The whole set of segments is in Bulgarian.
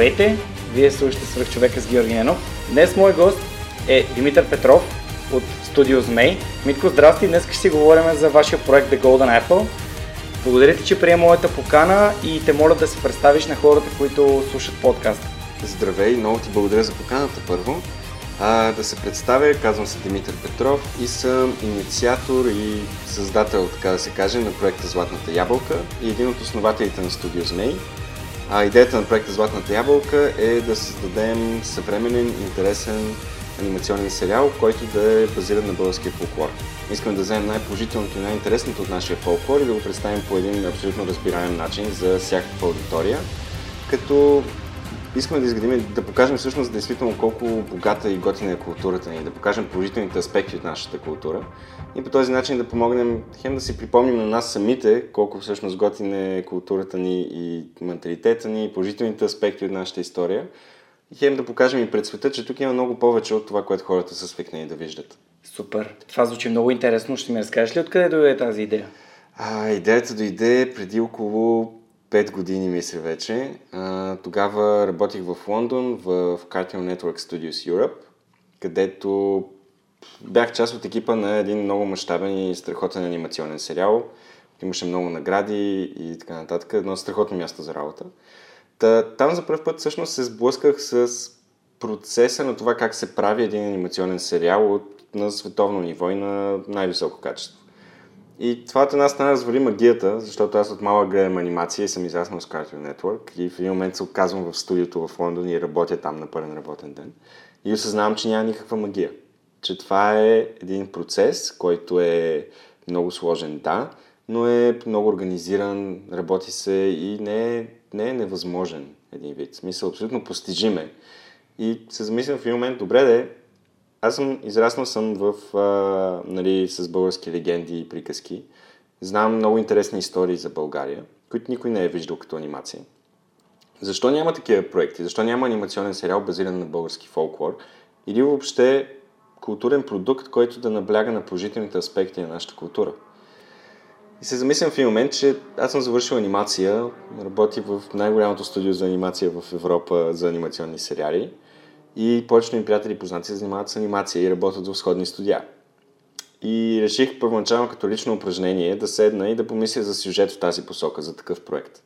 Здравейте! Вие слушате свърх човека с Георги Ненов. Днес мой гост е Димитър Петров от Studio Zmei. Митко, здрасти! Днес ще си говорим за вашия проект The Golden Apple. Благодаря ти, че приема моята покана и те моля да се представиш на хората, които слушат подкаста. Здравей, много ти благодаря за поканата първо. А, да се представя, казвам се Димитър Петров и съм инициатор и създател, така да се каже, на проекта Златната ябълка и един от основателите на Studio Zmei. А идеята на проекта Златната ябълка е да създадем съвременен, интересен анимационен сериал, който да е базиран на българския фолклор. Искаме да вземем най-положителното и най-интересното от нашия фолклор и да го представим по един абсолютно разбираем начин за всякаква аудитория, като искаме да изградим, да покажем всъщност действително колко богата и готина е културата ни, да покажем положителните аспекти от нашата култура и по този начин да помогнем хем да си припомним на нас самите колко всъщност готина е културата ни и менталитета ни, и положителните аспекти от нашата история и хем да покажем и пред света, че тук има много повече от това, което хората са свикнали да виждат. Супер! Това звучи много интересно. Ще ми разкажеш ли откъде дойде тази идея? А, идеята дойде преди около 5 години, мисля вече. Тогава работих в Лондон, в Cartoon Network Studios Europe, където бях част от екипа на един много мащабен и страхотен анимационен сериал. Имаше много награди и така нататък. Едно страхотно място за работа. Та, там за първ път всъщност се сблъсках с процеса на това как се прави един анимационен сериал от, на световно ниво и на най-високо качество. И това от една страна развали магията, защото аз от малък гледам анимация и съм израснал с Cartoon Network и в един момент се оказвам в студиото в Лондон и работя там на пълен работен ден. И осъзнавам, че няма никаква магия. Че това е един процес, който е много сложен, да, но е много организиран, работи се и не е, не е невъзможен един вид. Смисъл, абсолютно постижиме. И се замислям в един момент, добре да е, аз съм израснал съм в, а, нали, с български легенди и приказки. Знам много интересни истории за България, които никой не е виждал като анимация. Защо няма такива проекти? Защо няма анимационен сериал базиран на български фолклор? Или въобще културен продукт, който да набляга на положителните аспекти на нашата култура? И се замислям в един момент, че аз съм завършил анимация, работих в най-голямото студио за анимация в Европа за анимационни сериали – и повечето ми приятели и познати занимават с анимация и работят в сходни студия. И реших първоначално като лично упражнение да седна и да помисля за сюжет в тази посока, за такъв проект.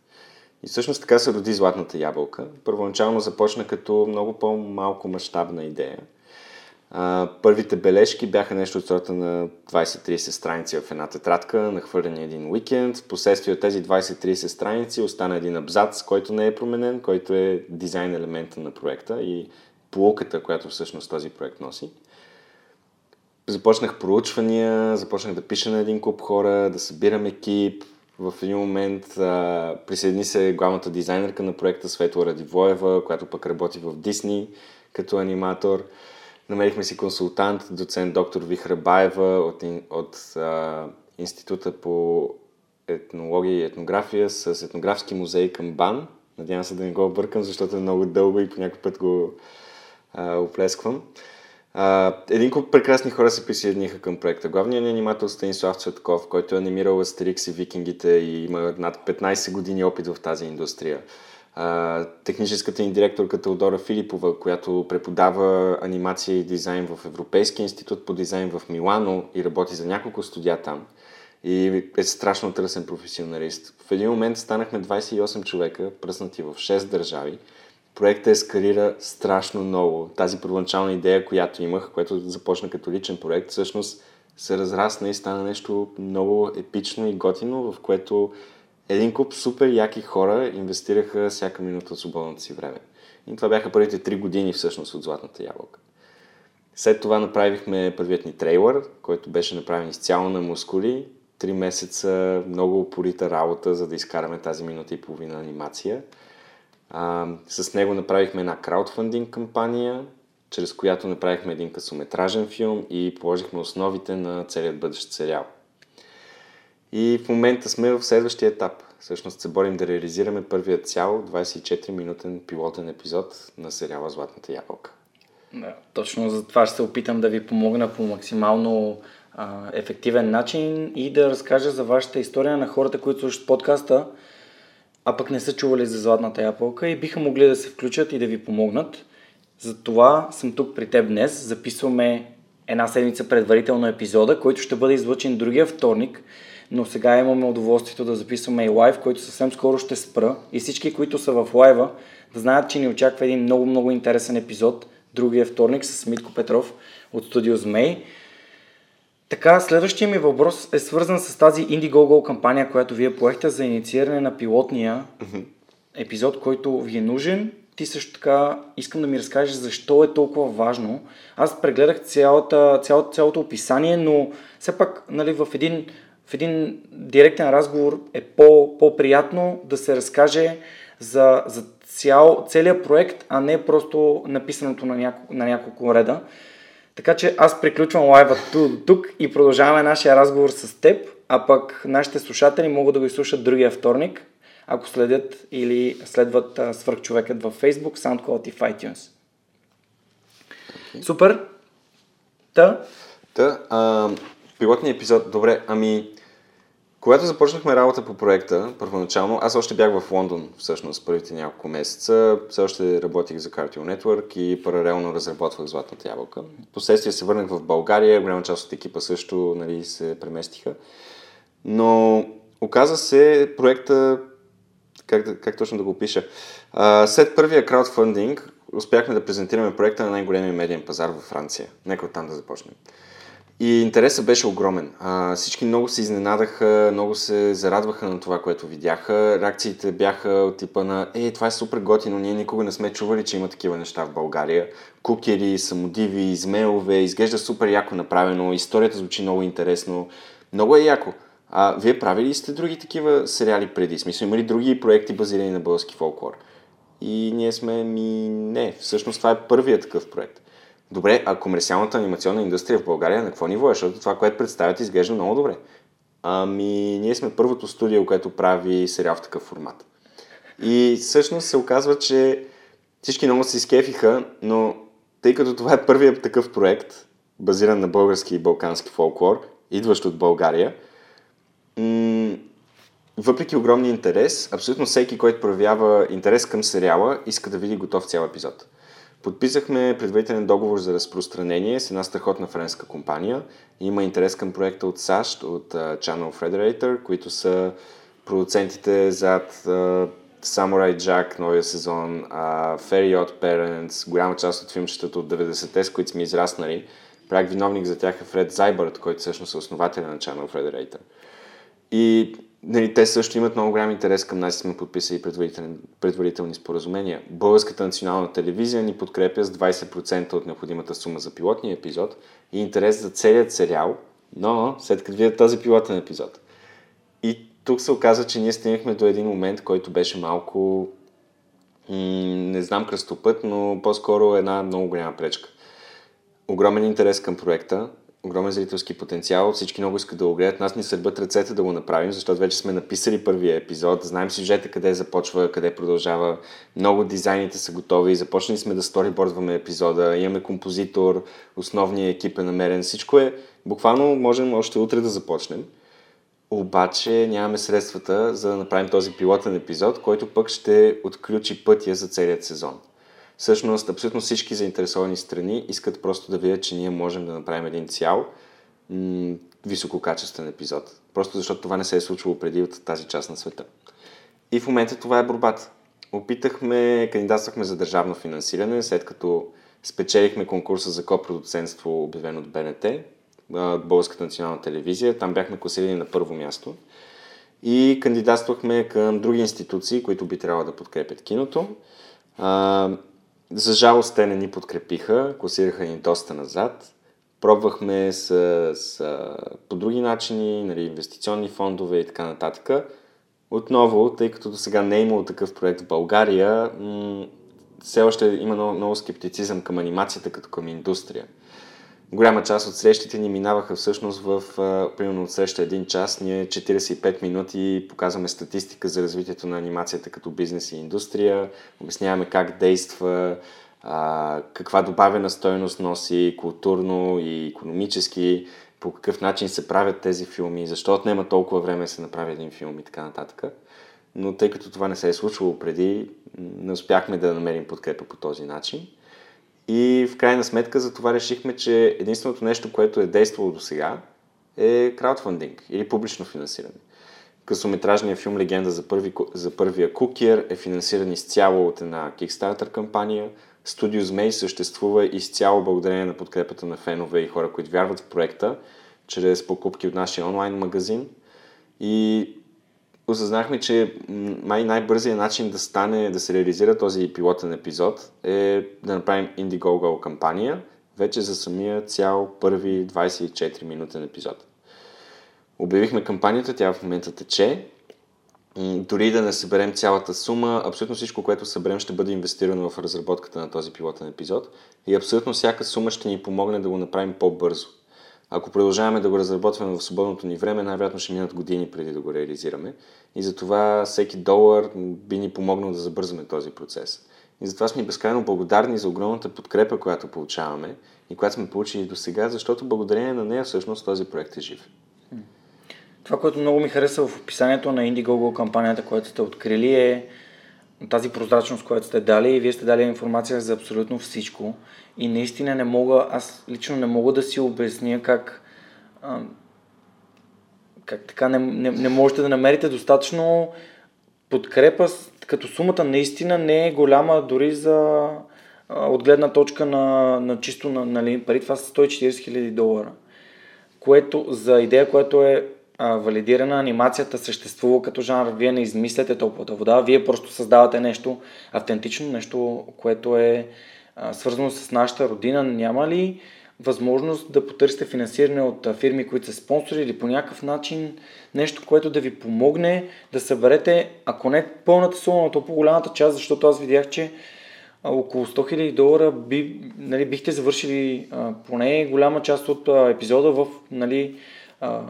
И всъщност така се роди Златната ябълка. Първоначално започна като много по-малко мащабна идея. Първите бележки бяха нещо от сорта на 20-30 страници в една тетрадка, нахвърлени един уикенд. Впоследствие от тези 20-30 страници остана един абзац, който не е променен, който е дизайн елемента на проекта и полуката, която всъщност този проект носи. Започнах проучвания, започнах да пиша на един куп хора, да събирам екип. В един момент а, присъедини се главната дизайнерка на проекта Светла Радивоева, която пък работи в Дисни като аниматор. Намерихме си консултант, доцент доктор Вихра Баева от, от а, Института по етнология и етнография с етнографски музей към БАН. Надявам се да не го объркам, защото е много дълго и по някакъв път го оплесквам. Един куп прекрасни хора се присъединиха към проекта. Главният ни аниматор Станислав Цветков, който е анимирал Астерикс и Викингите и има над 15 години опит в тази индустрия. Техническата ни директорка Теодора Филипова, която преподава анимация и дизайн в Европейския институт по дизайн в Милано и работи за няколко студия там. и е страшно търсен професионалист. В един момент станахме 28 човека, пръснати в 6 държави. Проектът ескалира страшно много. Тази първоначална идея, която имах, която започна като личен проект, всъщност се разрасна и стана нещо много епично и готино, в което един куп супер яки хора инвестираха всяка минута от свободното си време. И това бяха първите три години всъщност от Златната ябълка. След това направихме първият ни трейлър, който беше направен изцяло на мускули. Три месеца много упорита работа, за да изкараме тази минута и половина анимация. А, с него направихме една краудфандинг кампания, чрез която направихме един късометражен филм и положихме основите на целият бъдещ сериал. И в момента сме в следващия етап. Всъщност се борим да реализираме първият цял 24-минутен пилотен епизод на сериала Златната ябълка. Да, точно за това ще се опитам да ви помогна по максимално а, ефективен начин и да разкажа за вашата история на хората, които слушат подкаста, а пък не са чували за Златната ябълка и биха могли да се включат и да ви помогнат. Затова съм тук при теб днес. Записваме една седмица предварително епизода, който ще бъде излъчен другия вторник, но сега имаме удоволствието да записваме и лайв, който съвсем скоро ще спра. И всички, които са в лайва, да знаят, че ни очаква един много-много интересен епизод другия вторник с Митко Петров от студио Змей. Така, следващия ми въпрос е свързан с тази Indiegogo кампания, която вие поехте за иницииране на пилотния епизод, който ви е нужен ти също така искам да ми разкажеш защо е толкова важно. Аз прегледах цялата, цялото, цялото описание, но все пак нали, в, един, в един директен разговор е по, по-приятно да се разкаже за, за цял, целият проект, а не просто написаното на няколко, на няколко реда. Така че аз приключвам лайва тук и продължаваме нашия разговор с теб, а пък нашите слушатели могат да го изслушат другия вторник ако следят или следват свърхчовекът във Facebook, SoundCloud и в iTunes. Супер! Та? Та, а, пилотният епизод, добре, ами, когато започнахме работа по проекта, първоначално, аз още бях в Лондон, всъщност, първите няколко месеца. Все още работих за Cartier Network и паралелно разработвах Златната ябълка. Последствие се върнах в България, голяма част от екипа също нали, се преместиха. Но оказа се, проекта как, как точно да го опиша. А, след първия краудфандинг успяхме да презентираме проекта на най-големия медиен пазар във Франция. Нека оттам да започнем. И интересът беше огромен. А, всички много се изненадаха, много се зарадваха на това, което видяха. Реакциите бяха от типа на Ей, това е супер готино, ние никога не сме чували, че има такива неща в България. Кукери, самодиви, измейлове, изглежда супер яко направено, историята звучи много интересно. Много е яко. А, вие правили ли сте други такива сериали преди? Смисъл, има ли други проекти базирани на български фолклор? И ние сме ми... Не, всъщност това е първият такъв проект. Добре, а комерциалната анимационна индустрия в България на какво ниво е? Защото това, което представяте, изглежда много добре. Ами, ние сме първото студио, което прави сериал в такъв формат. И всъщност се оказва, че всички много се изкефиха, но тъй като това е първият такъв проект, базиран на български и балкански фолклор, идващ от България, м- въпреки огромния интерес, абсолютно всеки, който проявява интерес към сериала, иска да види готов цял епизод. Подписахме предварителен договор за разпространение с една страхотна френска компания. Има интерес към проекта от САЩ, от Channel Federator, които са продуцентите зад uh, Samurai Jack, новия сезон, uh, Fairy Odd Parents, голяма част от филмчетата от 90-те, с които сме израснали. Пряк виновник за тях е Фред Зайбърт, който всъщност е основателя на Channel Federator. И нали, те също имат много голям интерес към нас и сме подписали предварителни, предварителни споразумения. Българската национална телевизия ни подкрепя с 20% от необходимата сума за пилотния епизод и интерес за целият сериал, но след като видят този пилотен епизод. И тук се оказа, че ние стигнахме до един момент, който беше малко, м- не знам кръстопът, но по-скоро една много голяма пречка. Огромен интерес към проекта, огромен зрителски потенциал, всички много искат да го гледат, нас ни сърбат ръцете да го направим, защото вече сме написали първия епизод, знаем сюжета къде започва, къде продължава, много дизайните са готови, започнали сме да сторибордваме епизода, имаме композитор, основният екип е намерен, всичко е, буквално можем още утре да започнем, обаче нямаме средствата за да направим този пилотен епизод, който пък ще отключи пътя за целият сезон. Всъщност, абсолютно всички заинтересовани страни искат просто да видят, че ние можем да направим един цял м- висококачествен епизод. просто защото това не се е случвало преди от тази част на света. И в момента това е борбата. Опитахме, кандидатствахме за държавно финансиране, след като спечелихме конкурса за копродуцентство, обявен от БНТ, Българската национална телевизия. Там бяхме класирани на първо място. И кандидатствахме към други институции, които би трябвало да подкрепят киното. За жалост те не ни подкрепиха, класираха ни доста назад. Пробвахме с, с, по други начини, нали, инвестиционни фондове и така нататък. Отново, тъй като до сега не е имало такъв проект в България, м- все още има много, много скептицизъм към анимацията като към индустрия. Голяма част от срещите ни минаваха всъщност в, примерно от среща един час, ние 45 минути показваме статистика за развитието на анимацията като бизнес и индустрия, обясняваме как действа, каква добавена стойност носи културно и економически, по какъв начин се правят тези филми, защо отнема толкова време да се направи един филм и така нататък. Но тъй като това не се е случвало преди, не успяхме да намерим подкрепа по този начин. И в крайна сметка за това решихме, че единственото нещо, което е действало до сега е краудфандинг или публично финансиране. Късометражният филм Легенда за, първи, за първия кукер е финансиран изцяло от една Kickstarter кампания. Студио Змей съществува изцяло благодарение на подкрепата на фенове и хора, които вярват в проекта, чрез покупки от нашия онлайн магазин. И осъзнахме, че май най-бързият начин да стане, да се реализира този пилотен епизод е да направим Indiegogo кампания, вече за самия цял първи 24 минутен епизод. Обявихме кампанията, тя в момента тече. Дори да не съберем цялата сума, абсолютно всичко, което съберем, ще бъде инвестирано в разработката на този пилотен епизод и абсолютно всяка сума ще ни помогне да го направим по-бързо. Ако продължаваме да го разработваме в свободното ни време, най-вероятно ще минат години преди да го реализираме. И затова всеки долар би ни помогнал да забързаме този процес. И затова сме безкрайно благодарни за огромната подкрепа, която получаваме и която сме получили до сега, защото благодарение на нея всъщност този проект е жив. Това, което много ми хареса в описанието на Indiegogo кампанията, която сте открили е тази прозрачност, която сте дали и вие сте дали информация за абсолютно всичко. И наистина не мога, аз лично не мога да си обясня как, а, как така не, не, не можете да намерите достатъчно подкрепа, като сумата наистина не е голяма дори за от гледна точка на, на чисто на, нали, пари. Това са 140 хиляди долара. Което за идея, което е валидирана анимацията съществува като жанр, вие не измисляте топлата вода, вие просто създавате нещо автентично, нещо, което е свързано с нашата родина. Няма ли възможност да потърсите финансиране от фирми, които са спонсори или по някакъв начин нещо, което да ви помогне да съберете, ако не пълната сума, но то по-голямата част, защото аз видях, че около 100 000 долара би, нали, бихте завършили а, поне голяма част от а, епизода в нали, а,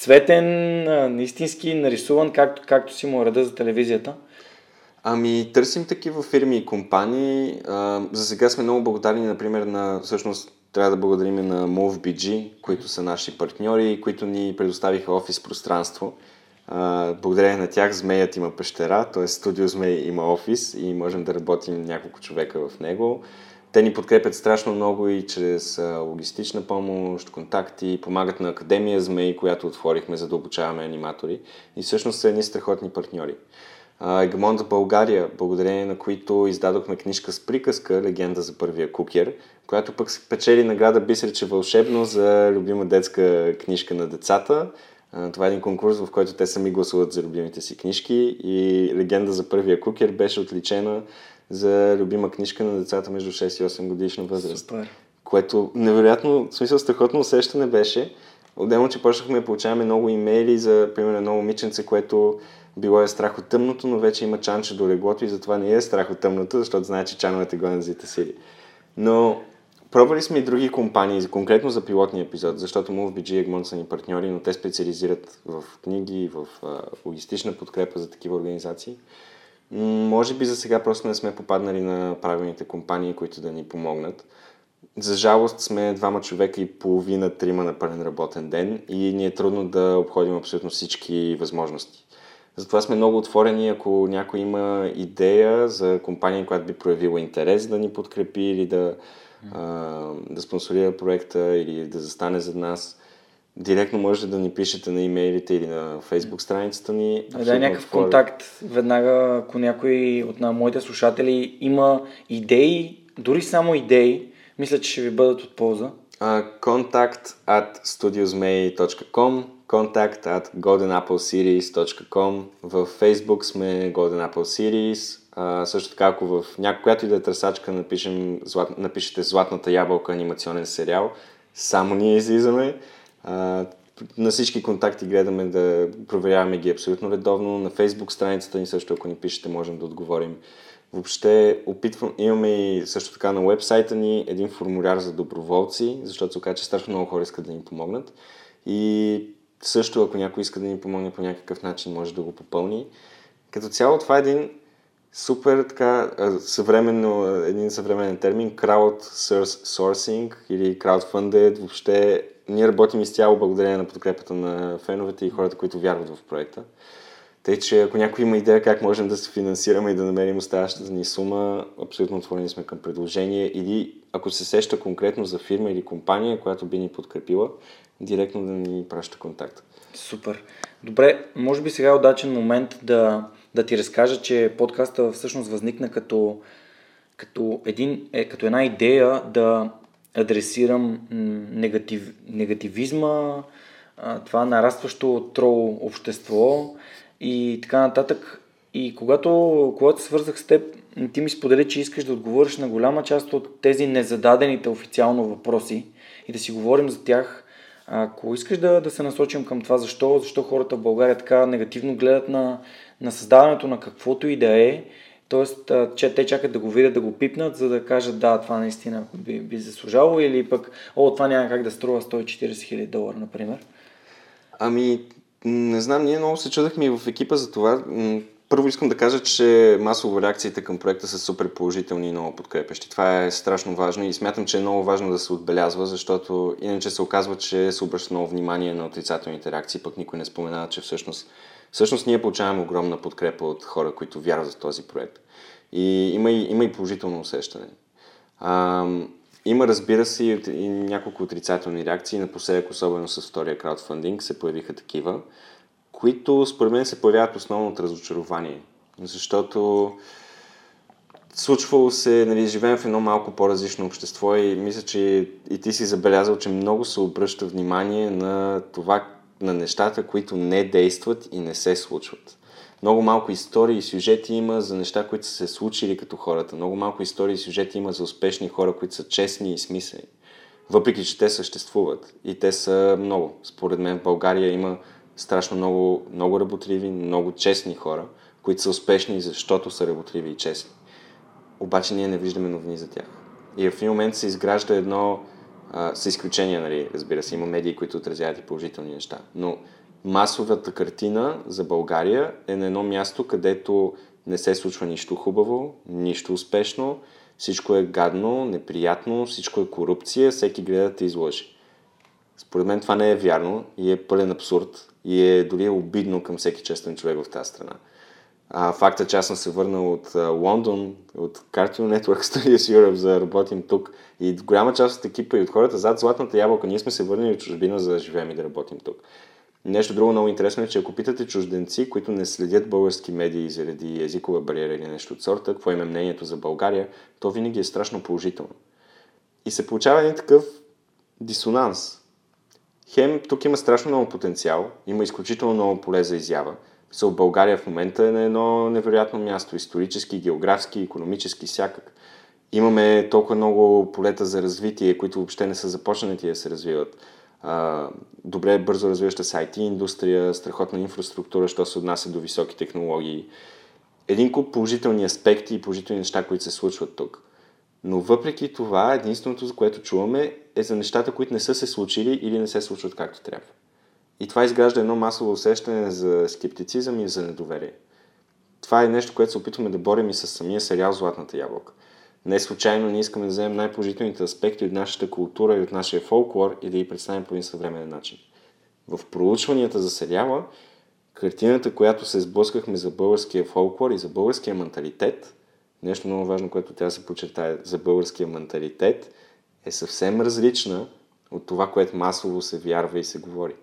цветен, истински нарисуван, както, както си му реда за телевизията? Ами, търсим такива фирми и компании. А, за сега сме много благодарни, например, на, всъщност, трябва да благодарим на MoveBG, които са наши партньори, които ни предоставиха офис пространство. Благодарение на тях Змеят има пещера, т.е. студио Змей има офис и можем да работим няколко човека в него. Те ни подкрепят страшно много и чрез логистична помощ, контакти, помагат на Академия Змей, която отворихме за да обучаваме аниматори и всъщност са едни страхотни партньори. Егмон за България, благодарение на които издадохме книжка с приказка Легенда за първия кукер, която пък спечели награда Бисерче вълшебно за любима детска книжка на децата. Това е един конкурс, в който те сами гласуват за любимите си книжки и Легенда за първия кукер беше отличена за любима книжка на децата между 6 и 8 годишна възраст. Супер. Което невероятно, в смисъл страхотно усещане беше. Отделно, че почнахме да получаваме много имейли за, примерно, едно момиченце, което било е страх от тъмното, но вече има чанче до леглото и затова не е страх от тъмното, защото знае, че чановете гонят зите сили. Но пробвали сме и други компании, конкретно за пилотния епизод, защото MoveBG и Egmont са ни партньори, но те специализират в книги, в логистична подкрепа за такива организации. Може би за сега просто не сме попаднали на правилните компании, които да ни помогнат. За жалост сме двама човека и половина, трима на пълен работен ден и ни е трудно да обходим абсолютно всички възможности. Затова сме много отворени, ако някой има идея за компания, която би проявила интерес да ни подкрепи или да, а, да спонсорира проекта или да застане зад нас. Директно можете да ни пишете на имейлите или на фейсбук страницата ни. Да, някакъв отвор... контакт веднага, ако някой от на моите слушатели има идеи, дори само идеи, мисля, че ще ви бъдат от полза. Контакт uh, at studiosmay.com contact at goldenappleseries.com В Facebook сме Golden Apple Series. А, също така, ако в някоя и да е търсачка напишем, злат, напишете Златната ябълка анимационен сериал, само ние излизаме. На всички контакти гледаме да проверяваме ги абсолютно редовно. На Facebook страницата ни също, ако ни пишете, можем да отговорим. Въобще опитвам, имаме и също така на вебсайта ни един формуляр за доброволци, защото се оказа, че страшно много хора искат да ни помогнат. И също, ако някой иска да ни помогне по някакъв начин, може да го попълни. Като цяло това е един супер така съвременно, един съвременен термин, crowdsourcing или crowdfunded. Въобще ние работим изцяло благодарение на подкрепата на феновете и хората, които вярват в проекта. Тъй, че ако някой има идея как можем да се финансираме и да намерим оставащата ни сума, абсолютно отворени сме към предложение. Или ако се сеща конкретно за фирма или компания, която би ни подкрепила, директно да ни праща контакт. Супер. Добре, може би сега е удачен момент да, да ти разкажа, че подкаста всъщност възникна като, като, един, е, като една идея да адресирам негатив, негативизма, това нарастващо трол общество и така нататък. И когато, когато свързах с теб, ти ми сподели, че искаш да отговориш на голяма част от тези незададените официално въпроси и да си говорим за тях ако искаш да, да се насочим към това, защо, защо хората в България така негативно гледат на, на създаването на каквото и да е, т.е. че те чакат да го видят, да го пипнат, за да кажат да, това наистина би, би заслужало или пък, о, това няма как да струва 140 хиляди долара, например. Ами, не знам, ние много се чудахме и в екипа за това. Първо искам да кажа, че масово реакциите към проекта са супер положителни и много подкрепящи. Това е страшно важно и смятам, че е много важно да се отбелязва, защото иначе се оказва, че се обръща много внимание на отрицателните реакции, пък никой не споменава, че всъщност, всъщност ние получаваме огромна подкрепа от хора, които вярват в този проект. И има и, има и положително усещане. А, има, разбира се, и, и няколко отрицателни реакции. Напоследък, особено с втория краудфандинг, се появиха такива които според мен се появяват основно от разочарование. Защото случвало се, нали, живеем в едно малко по-различно общество и мисля, че и ти си забелязал, че много се обръща внимание на това, на нещата, които не действат и не се случват. Много малко истории и сюжети има за неща, които са се случили като хората. Много малко истории и сюжети има за успешни хора, които са честни и смислени. Въпреки, че те съществуват. И те са много. Според мен в България има страшно много, много работливи, много честни хора, които са успешни, защото са работливи и честни. Обаче ние не виждаме новини за тях. И в един момент се изгражда едно, с изключение, нали, разбира се, има медии, които отразяват и положителни неща, но масовата картина за България е на едно място, където не се случва нищо хубаво, нищо успешно, всичко е гадно, неприятно, всичко е корупция, всеки гледа да излъжи. Според мен това не е вярно и е пълен абсурд и е дори обидно към всеки честен човек в тази страна. А, факта, че аз съм се върнал от а, Лондон, от Cartoon Network Studios Europe за да работим тук и голяма част от екипа и от хората зад Златната ябълка, ние сме се върнали от чужбина за да живеем и да работим тук. Нещо друго много интересно е, че ако питате чужденци, които не следят български медии заради езикова бариера или нещо от сорта, какво им е мнението за България, то винаги е страшно положително. И се получава един такъв дисонанс, Хем, тук има страшно много потенциал, има изключително много поле за изява. В България в момента е на едно невероятно място, исторически, географски, економически, всякак. Имаме толкова много полета за развитие, които въобще не са започнати да се развиват. Добре, бързо развиваща се IT индустрия, страхотна инфраструктура, що се отнася до високи технологии. Един куп положителни аспекти и положителни неща, които се случват тук. Но въпреки това, единственото, за което чуваме, е за нещата, които не са се случили или не се случват както трябва. И това изгражда едно масово усещане за скептицизъм и за недоверие. Това е нещо, което се опитваме да борим и с самия сериал Златната ябълка. Не случайно ние искаме да вземем най-положителните аспекти от нашата култура и от нашия фолклор и да ги представим по един съвременен начин. В проучванията за сериала, картината, която се сблъскахме за българския фолклор и за българския менталитет – нещо много важно, което трябва да се подчертае за българския менталитет, е съвсем различна от това, което масово се вярва и се говори.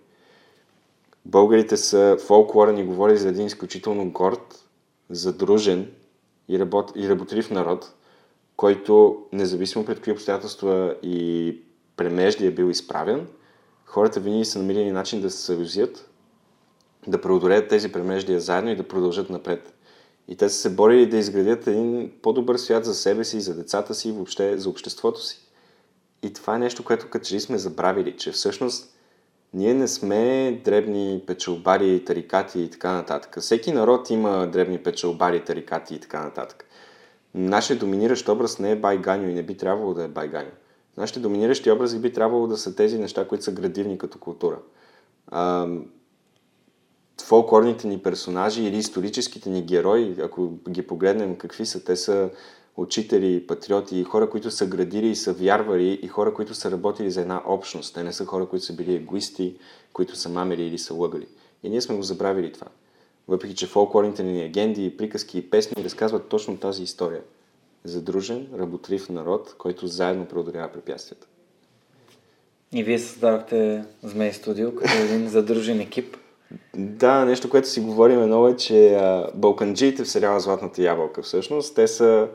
Българите са, фолклора ни говори за един изключително горд, задружен и, работ, и работлив народ, който, независимо пред какви обстоятелства и премежди е бил изправен, хората винаги са намерили начин да се съюзят, да преодолеят тези премеждия заедно и да продължат напред. И те са се борили да изградят един по-добър свят за себе си, за децата си и въобще за обществото си. И това е нещо, което като че сме забравили, че всъщност ние не сме дребни печелбари, тарикати и така нататък. Всеки народ има дребни печелбари, тарикати и така нататък. Нашия доминиращ образ не е байганю и не би трябвало да е байганю. Нашите доминиращи образи би трябвало да са тези неща, които са градивни като култура. А, фолклорните ни персонажи или историческите ни герои, ако ги погледнем какви са, те са учители, патриоти, хора, които са градили и са вярвали и хора, които са работили за една общност. Те не са хора, които са били егоисти, които са мамери или са лъгали. И ние сме го забравили това. Въпреки, че фолклорните ни легенди, приказки и песни разказват точно тази история. Задружен, работлив народ, който заедно преодолява препятствията. И вие създадохте Змей Студио като един задружен екип. Да, нещо, което си говорим много е, че а, балканджиите в сериала Златната ябълка всъщност, те са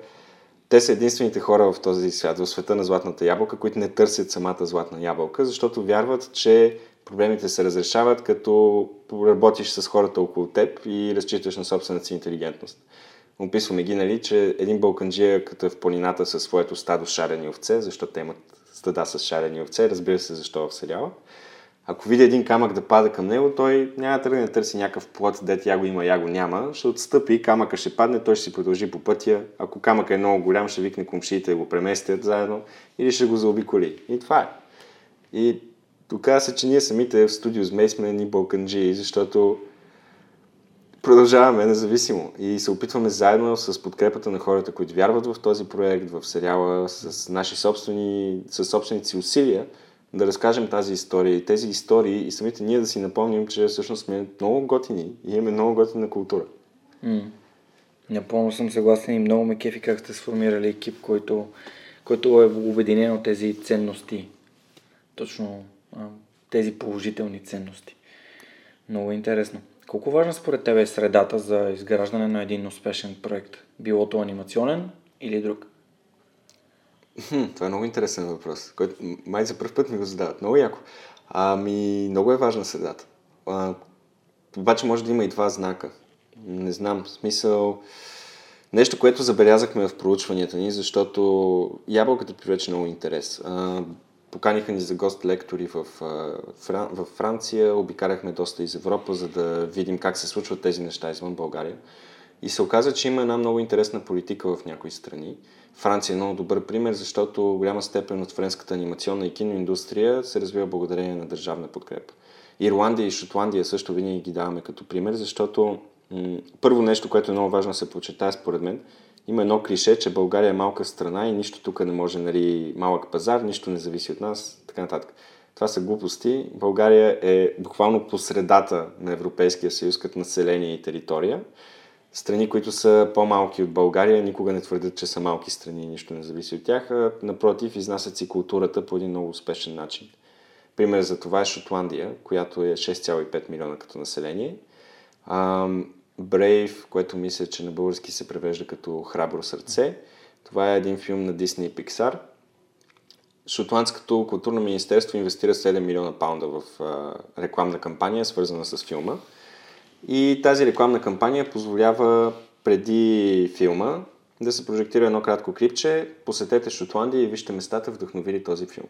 те са единствените хора в този свят, в света на златната ябълка, които не търсят самата златна ябълка, защото вярват, че проблемите се разрешават, като работиш с хората около теб и разчиташ на собствената си интелигентност. Описваме ги, нали, че един балканджия, като е в планината със своето стадо шарени овце, защото те имат стада с шарени овце, разбира се защо в сериала, ако види един камък да пада към него, той няма да тръгне да търси някакъв плод, дет я го има, я го няма, ще отстъпи, камъка ще падне, той ще си продължи по пътя. Ако камъка е много голям, ще викне комшиите да го преместят заедно или ще го заобиколи. И това е. И доказва се, че ние самите в студио Змей сме ни балканджи, защото продължаваме независимо и се опитваме заедно с подкрепата на хората, които вярват в този проект, в сериала, с наши собствени, с собствените си усилия, да разкажем тази история и тези истории и самите ние да си напомним, че всъщност сме много готини и имаме много готина култура. Mm. Напълно съм съгласен и много ме кефи как сте сформирали екип, който, който е обединен от тези ценности. Точно тези положителни ценности. Много интересно. Колко важна според тебе е средата за изграждане на един успешен проект? Било то анимационен или друг? Хм, това е много интересен въпрос, който май за първ път ми го задават. Много яко. Ами, много е важна средата. А, обаче може да има и два знака. Не знам, в смисъл... Нещо, което забелязахме в проучванията ни, защото ябълката привлече много интерес. А, поканиха ни за гост лектори в, в Франция, обикаляхме доста из Европа, за да видим как се случват тези неща извън България. И се оказа, че има една много интересна политика в някои страни. Франция е много добър пример, защото голяма степен от френската анимационна и киноиндустрия се развива благодарение на държавна подкрепа. Ирландия и Шотландия също винаги ги даваме като пример, защото м- първо нещо, което е много важно да се почетае според мен, има едно клише, че България е малка страна и нищо тук не може, нали, малък пазар, нищо не зависи от нас, така нататък. Това са глупости. България е буквално по средата на Европейския съюз като население и територия страни, които са по-малки от България, никога не твърдят, че са малки страни и нищо не зависи от тях, напротив, изнасят си културата по един много успешен начин. Пример за това е Шотландия, която е 6,5 милиона като население. Brave, което мисля, че на български се превежда като Храбро сърце. Това е един филм на Disney и Pixar. Шотландското културно министерство инвестира 7 милиона паунда в рекламна кампания, свързана с филма. И тази рекламна кампания позволява преди филма да се прожектира едно кратко клипче, посетете Шотландия и вижте местата, вдъхновили този филм.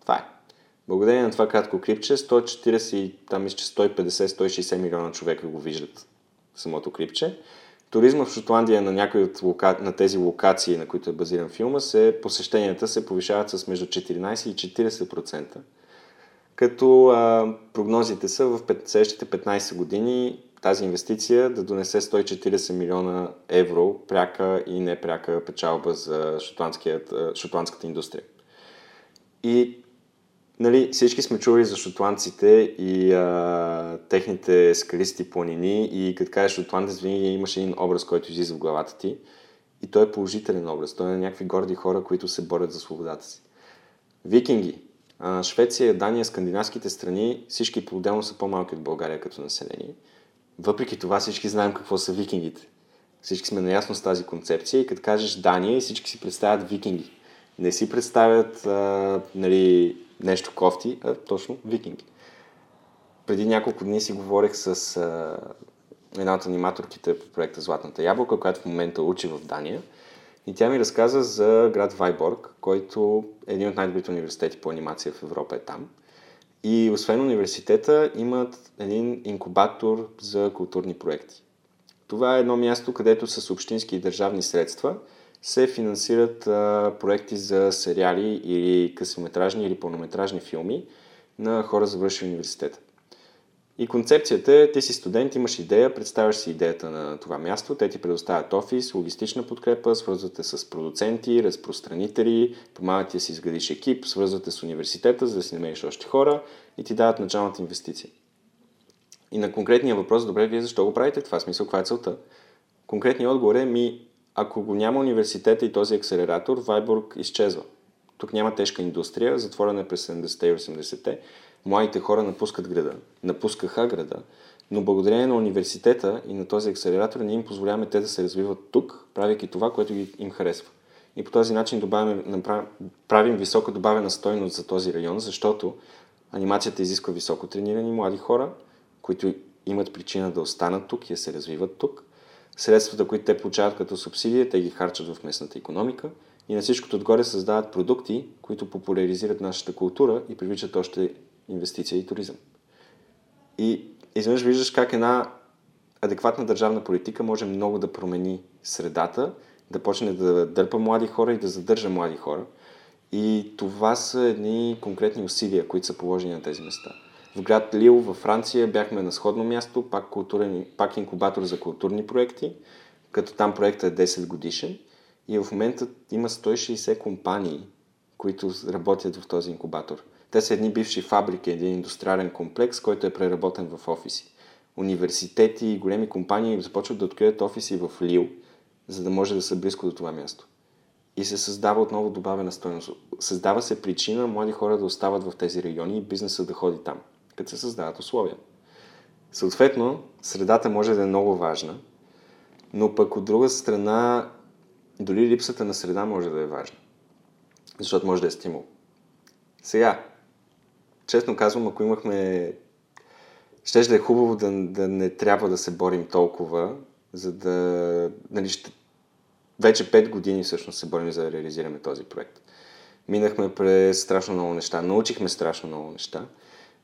Това е. Благодарение на това кратко клипче, 140, там мисля, 150-160 милиона човека го виждат самото клипче. Туризма в Шотландия на някои от лока... на тези локации, на които е базиран филма, се, посещенията се повишават с между 14 и 40% като а, прогнозите са в следващите 15 години тази инвестиция да донесе 140 милиона евро пряка и непряка печалба за шотландската индустрия. И нали, всички сме чували за шотландците и а, техните скалисти планини и като кажеш шотландец, винаги имаш един образ, който излиза в главата ти. И той е положителен образ. Той е на някакви горди хора, които се борят за свободата си. Викинги, Швеция, Дания, скандинавските страни, всички по-отделно са по-малки от България като население. Въпреки това всички знаем какво са викингите. Всички сме наясно с тази концепция и като кажеш Дания, всички си представят викинги. Не си представят а, нали, нещо кофти, а точно викинги. Преди няколко дни си говорех с а, една от аниматорките по проекта Златната ябълка, която в момента учи в Дания. И тя ми разказа за град Вайборг, който е един от най-добрите университети по анимация в Европа е там. И освен университета, имат един инкубатор за културни проекти. Това е едно място, където с общински и държавни средства се финансират а, проекти за сериали или късометражни или пълнометражни филми на хора завършили университета. И концепцията е, ти си студент, имаш идея, представяш си идеята на това място, те ти предоставят офис, логистична подкрепа, свързвате с продуценти, разпространители, помагат ти да си изградиш екип, свързвате с университета, за да си намериш още хора и ти дават началната инвестиция. И на конкретния въпрос, добре, вие защо го правите това? Смисъл, каква е целта? Конкретният отговор е, ми, ако го няма университета и този акселератор, Вайбург изчезва. Тук няма тежка индустрия, затворена е през 70-те и 80-те. Младите хора напускат града, напускаха града, но благодарение на университета и на този акселератор ние им позволяваме те да се развиват тук, правейки това, което им харесва. И по този начин добавяме, правим висока добавена стойност за този район, защото анимацията изисква високо тренирани млади хора, които имат причина да останат тук и да се развиват тук. Средствата, които те получават като субсидия, те ги харчат в местната економика и на всичкото отгоре създават продукти, които популяризират нашата култура и привличат още инвестиция и туризъм. И изведнъж виждаш как една адекватна държавна политика може много да промени средата, да почне да дърпа млади хора и да задържа млади хора. И това са едни конкретни усилия, които са положени на тези места. В град Лил във Франция бяхме на сходно място, пак, културен, пак инкубатор за културни проекти, като там проектът е 10 годишен и в момента има 160 компании, които работят в този инкубатор. Те са едни бивши фабрики, един индустриален комплекс, който е преработен в офиси. Университети и големи компании започват да открият офиси в Лил, за да може да са близко до това място. И се създава отново добавена стоеност. Създава се причина млади хора да остават в тези райони и бизнеса да ходи там, като се създават условия. Съответно, средата може да е много важна, но пък от друга страна, дори липсата на среда може да е важна. Защото може да е стимул. Сега, честно казвам, ако имахме... Ще да е хубаво да, да не трябва да се борим толкова, за да... Нали, ще... Вече 5 години всъщност се борим за да реализираме този проект. Минахме през страшно много неща, научихме страшно много неща,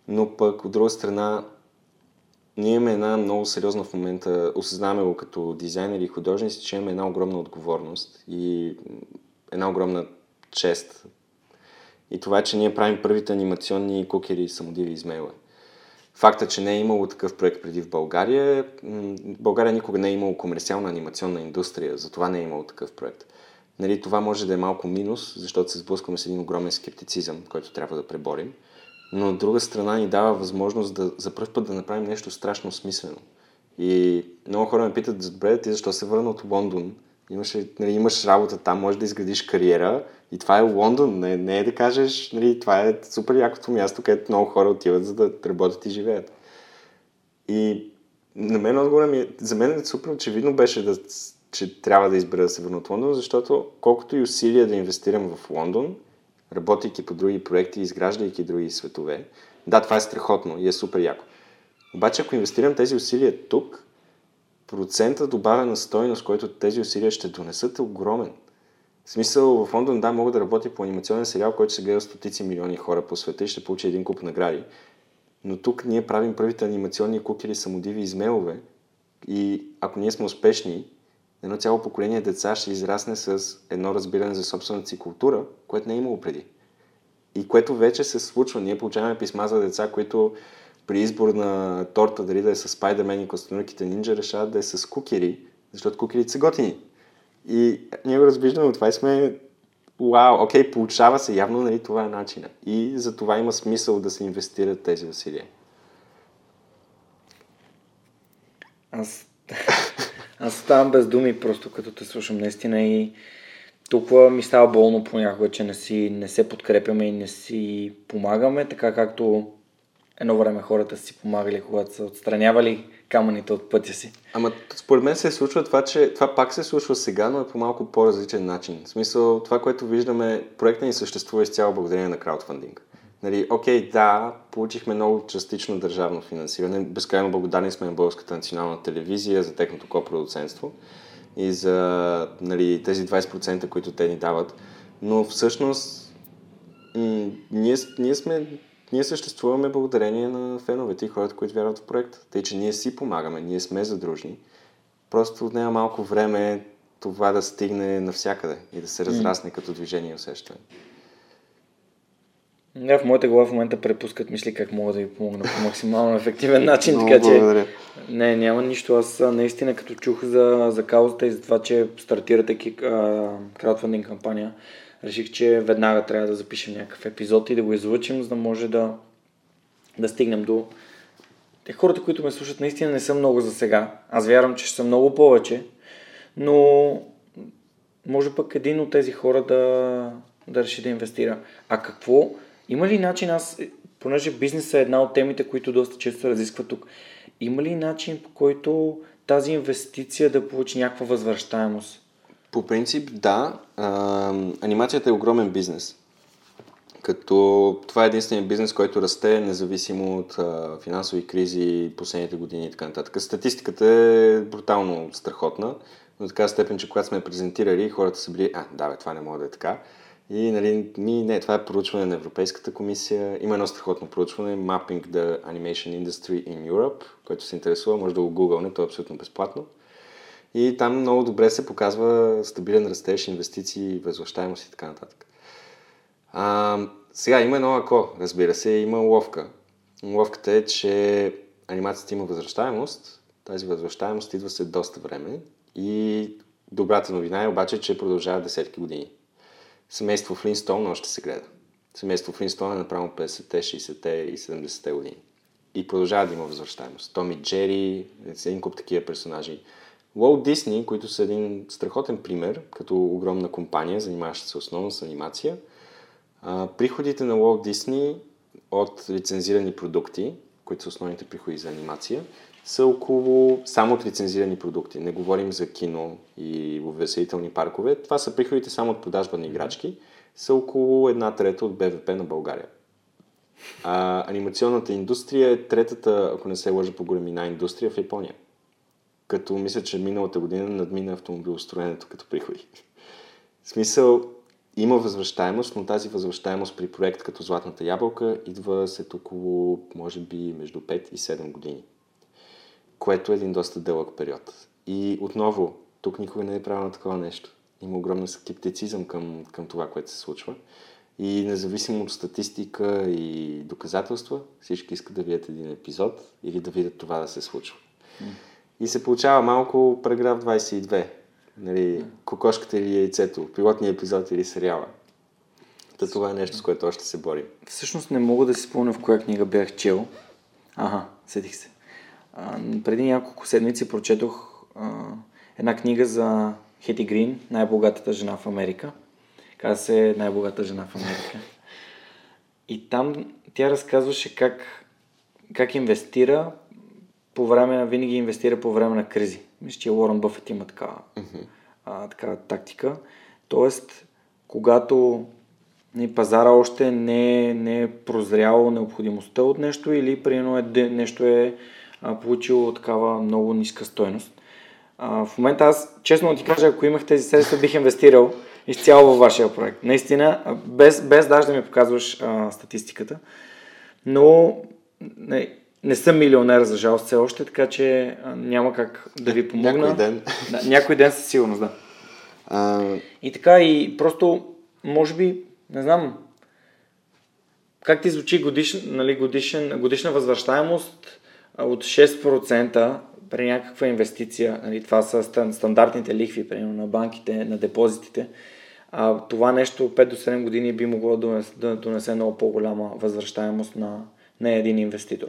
но пък от друга страна ние имаме една много сериозна в момента, осъзнаваме го като дизайнери и художници, че имаме една огромна отговорност и една огромна чест и това, че ние правим първите анимационни кукери самодиви измейла. Факта, че не е имало такъв проект преди в България, България никога не е имало комерциална анимационна индустрия, затова не е имало такъв проект. Нали, това може да е малко минус, защото се сблъскваме с един огромен скептицизъм, който трябва да преборим. Но от друга страна ни дава възможност да, за първ път да направим нещо страшно смислено. И много хора ме питат, добре, ти защо се върна от Лондон? Имаш, нали, имаш работа там, можеш да изградиш кариера и това е Лондон. Не, не е да кажеш, нали, това е супер якото място, където много хора отиват за да работят и живеят. И на мен отговора ми, е, за мен е супер очевидно беше да, че трябва да избера да се върна от Лондон, защото колкото и усилия да инвестирам в Лондон, работейки по други проекти, изграждайки други светове, да, това е страхотно и е супер яко. Обаче, ако инвестирам тези усилия тук, процента добавена стойност, който тези усилия ще донесат е огромен. В смисъл, в Лондон, да, мога да работя по анимационен сериал, който се гледа стотици милиони хора по света и ще получи един куп награди. Но тук ние правим първите анимационни кукери самодиви измелове и ако ние сме успешни, едно цяло поколение деца ще израсне с едно разбиране за собствената си култура, което не е имало преди. И което вече се случва. Ние получаваме писма за деца, които при избор на торта, дали да е с Spider-Man и костенурките нинджа, решават да е с кукери, защото кукерите са готини. И ние го разбиждаме от това и сме Вау, окей, получава се, явно нали, това е начина. И за това има смисъл да се инвестират тези усилия. Аз, аз ставам без думи просто като те слушам наистина и толкова ми става болно понякога, че не, си, не се подкрепяме и не си помагаме, така както едно време хората си помагали, когато са отстранявали камъните от пътя си. Ама според мен се случва това, че това пак се случва сега, но е по малко по-различен начин. В смисъл, това, което виждаме, проектът ни съществува изцяло благодарение на краудфандинг. Нали, окей, да, получихме много частично държавно финансиране. Безкрайно благодарни сме на Българската национална телевизия за техното копродуцентство и за нали, тези 20%, които те ни дават. Но всъщност м- ние, ние сме ние съществуваме благодарение на феновете и хората, които вярват в проекта. Тъй, че ние си помагаме, ние сме задружни. Просто отнема малко време това да стигне навсякъде и да се разрасне mm. като движение и усещане. Да, в моята глава в момента препускат мисли как мога да ви помогна по максимално ефективен начин, така благодаря. че не, няма нищо. Аз наистина като чух за, за каузата и за това, че стартирате краудфандинг кампания, реших, че веднага трябва да запишем някакъв епизод и да го излъчим, за да може да, да стигнем до... Те хората, които ме слушат, наистина не са много за сега. Аз вярвам, че ще са много повече, но може пък един от тези хора да, да реши да инвестира. А какво? Има ли начин аз, понеже бизнесът е една от темите, които доста често разисква тук, има ли начин по който тази инвестиция да получи някаква възвръщаемост? По принцип, да. А, анимацията е огромен бизнес. Като това е единствения бизнес, който расте независимо от а, финансови кризи последните години и така нататък. Статистиката е брутално страхотна, но така степен, че когато сме презентирали, хората са били, а, да, бе, това не може да е така. И, нали, ми, не, това е проучване на Европейската комисия. Има едно страхотно проучване, Mapping the Animation Industry in Europe, който се интересува, може да го гугълне, то е абсолютно безплатно. И там много добре се показва стабилен растеж, инвестиции, възвръщаемост и така нататък. А, сега има едно ако, разбира се, има ловка. Ловката е, че анимацията има възвръщаемост. Тази възвръщаемост идва след доста време и добрата новина е обаче, че продължава десетки години. Семейство Флинстон още се гледа. Семейство Флинстон е направо 50-те, 60-те и 70-те години. И продължава да има възвръщаемост. Томи Джери, един куп такива персонажи. Walt Disney, които са един страхотен пример, като огромна компания, занимаваща се основно с анимация, приходите на Walt Disney от лицензирани продукти, които са основните приходи за анимация, са около само от лицензирани продукти. Не говорим за кино и увеселителни паркове. Това са приходите само от продажба на играчки. Са около една трета от БВП на България. А, анимационната индустрия е третата, ако не се лъжа по големина индустрия в Япония. Като мисля, че миналата година надмина автомобилостроенето като приходи. В смисъл, има възвръщаемост, но тази възвръщаемост при проект като Златната ябълка идва след около, може би, между 5 и 7 години което е един доста дълъг период. И отново, тук никога не е правилно такова нещо. Има огромен скептицизъм към, към това, което се случва. И независимо от статистика и доказателства, всички искат да видят един епизод или да видят това да се случва. И се получава малко параграф 22. Нали. Кокошката или яйцето, пилотния епизод или сериала. Та това е нещо, с което още се борим. Всъщност не мога да си спомня в коя книга бях чел. Ага, седих се. А, преди няколко седмици прочетох а, една книга за Хети Грин, най-богатата жена в Америка. Каза се най-богата жена в Америка. И там тя разказваше как, как инвестира по време на, винаги инвестира по време на кризи. Мисля, че Лорен Бъфет има такава, uh-huh. а, такава тактика. Тоест, когато не, пазара още не, не е прозрял необходимостта от нещо или примерно е, нещо е а, получило такава много ниска стойност. А, в момента аз, честно да ти кажа, ако имах тези средства, бих инвестирал изцяло във вашия проект. Наистина, без, без даже да ми показваш а, статистиката. Но не, не съм милионер, за жалост, все още, така че няма как да ви помогна. Някой ден. Да, някой ден със сигурност, да. А... И така, и просто, може би, не знам, как ти звучи годишна, нали, годишен, годишна възвръщаемост от 6% при някаква инвестиция, нали, това са стандартните лихви, примерно на банките, на депозитите, а, това нещо 5 до 7 години би могло да донесе, да донесе много по-голяма възвръщаемост на, на един инвеститор.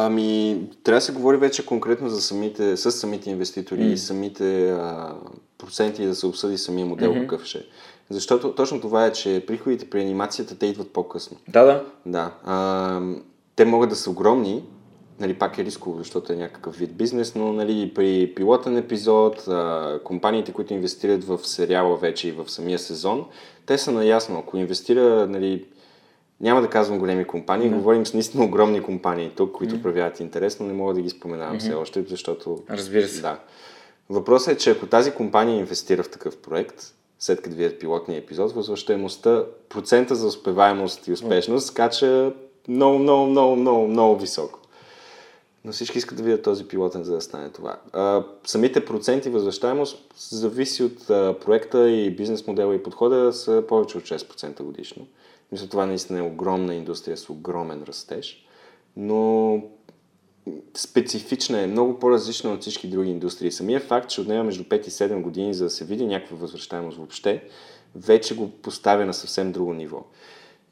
Ами, трябва да се говори вече конкретно за самите, с самите инвеститори mm. и самите а, проценти да се обсъди самия модел mm-hmm. какъв ще е. Защото точно това е, че приходите при анимацията те идват по-късно. Да, да. Да. А, те могат да са огромни, нали, пак е рисково, защото е някакъв вид бизнес, но нали, при пилотен епизод, а, компаниите, които инвестират в сериала вече и в самия сезон, те са наясно. Ако инвестира, нали, няма да казвам големи компании, mm-hmm. говорим с наистина огромни компании тук, които mm-hmm. проявяват интерес, но не мога да ги споменавам mm-hmm. все още, защото... Разбира се. Да. Въпросът е, че ако тази компания инвестира в такъв проект, след като видят пилотния епизод, възвръщаемостта, процента за успеваемост и успешност скача много, много, много, много, много високо. Но всички искат да видят този пилотен, за да стане това. А, самите проценти възвръщаемост зависи от а, проекта и бизнес модела и подхода са повече от 6% годишно. Мисля, това наистина е огромна индустрия с огромен растеж, но специфична е, много по-различна от всички други индустрии. Самия факт, че отнема между 5 и 7 години за да се види някаква възвръщаемост въобще, вече го поставя на съвсем друго ниво.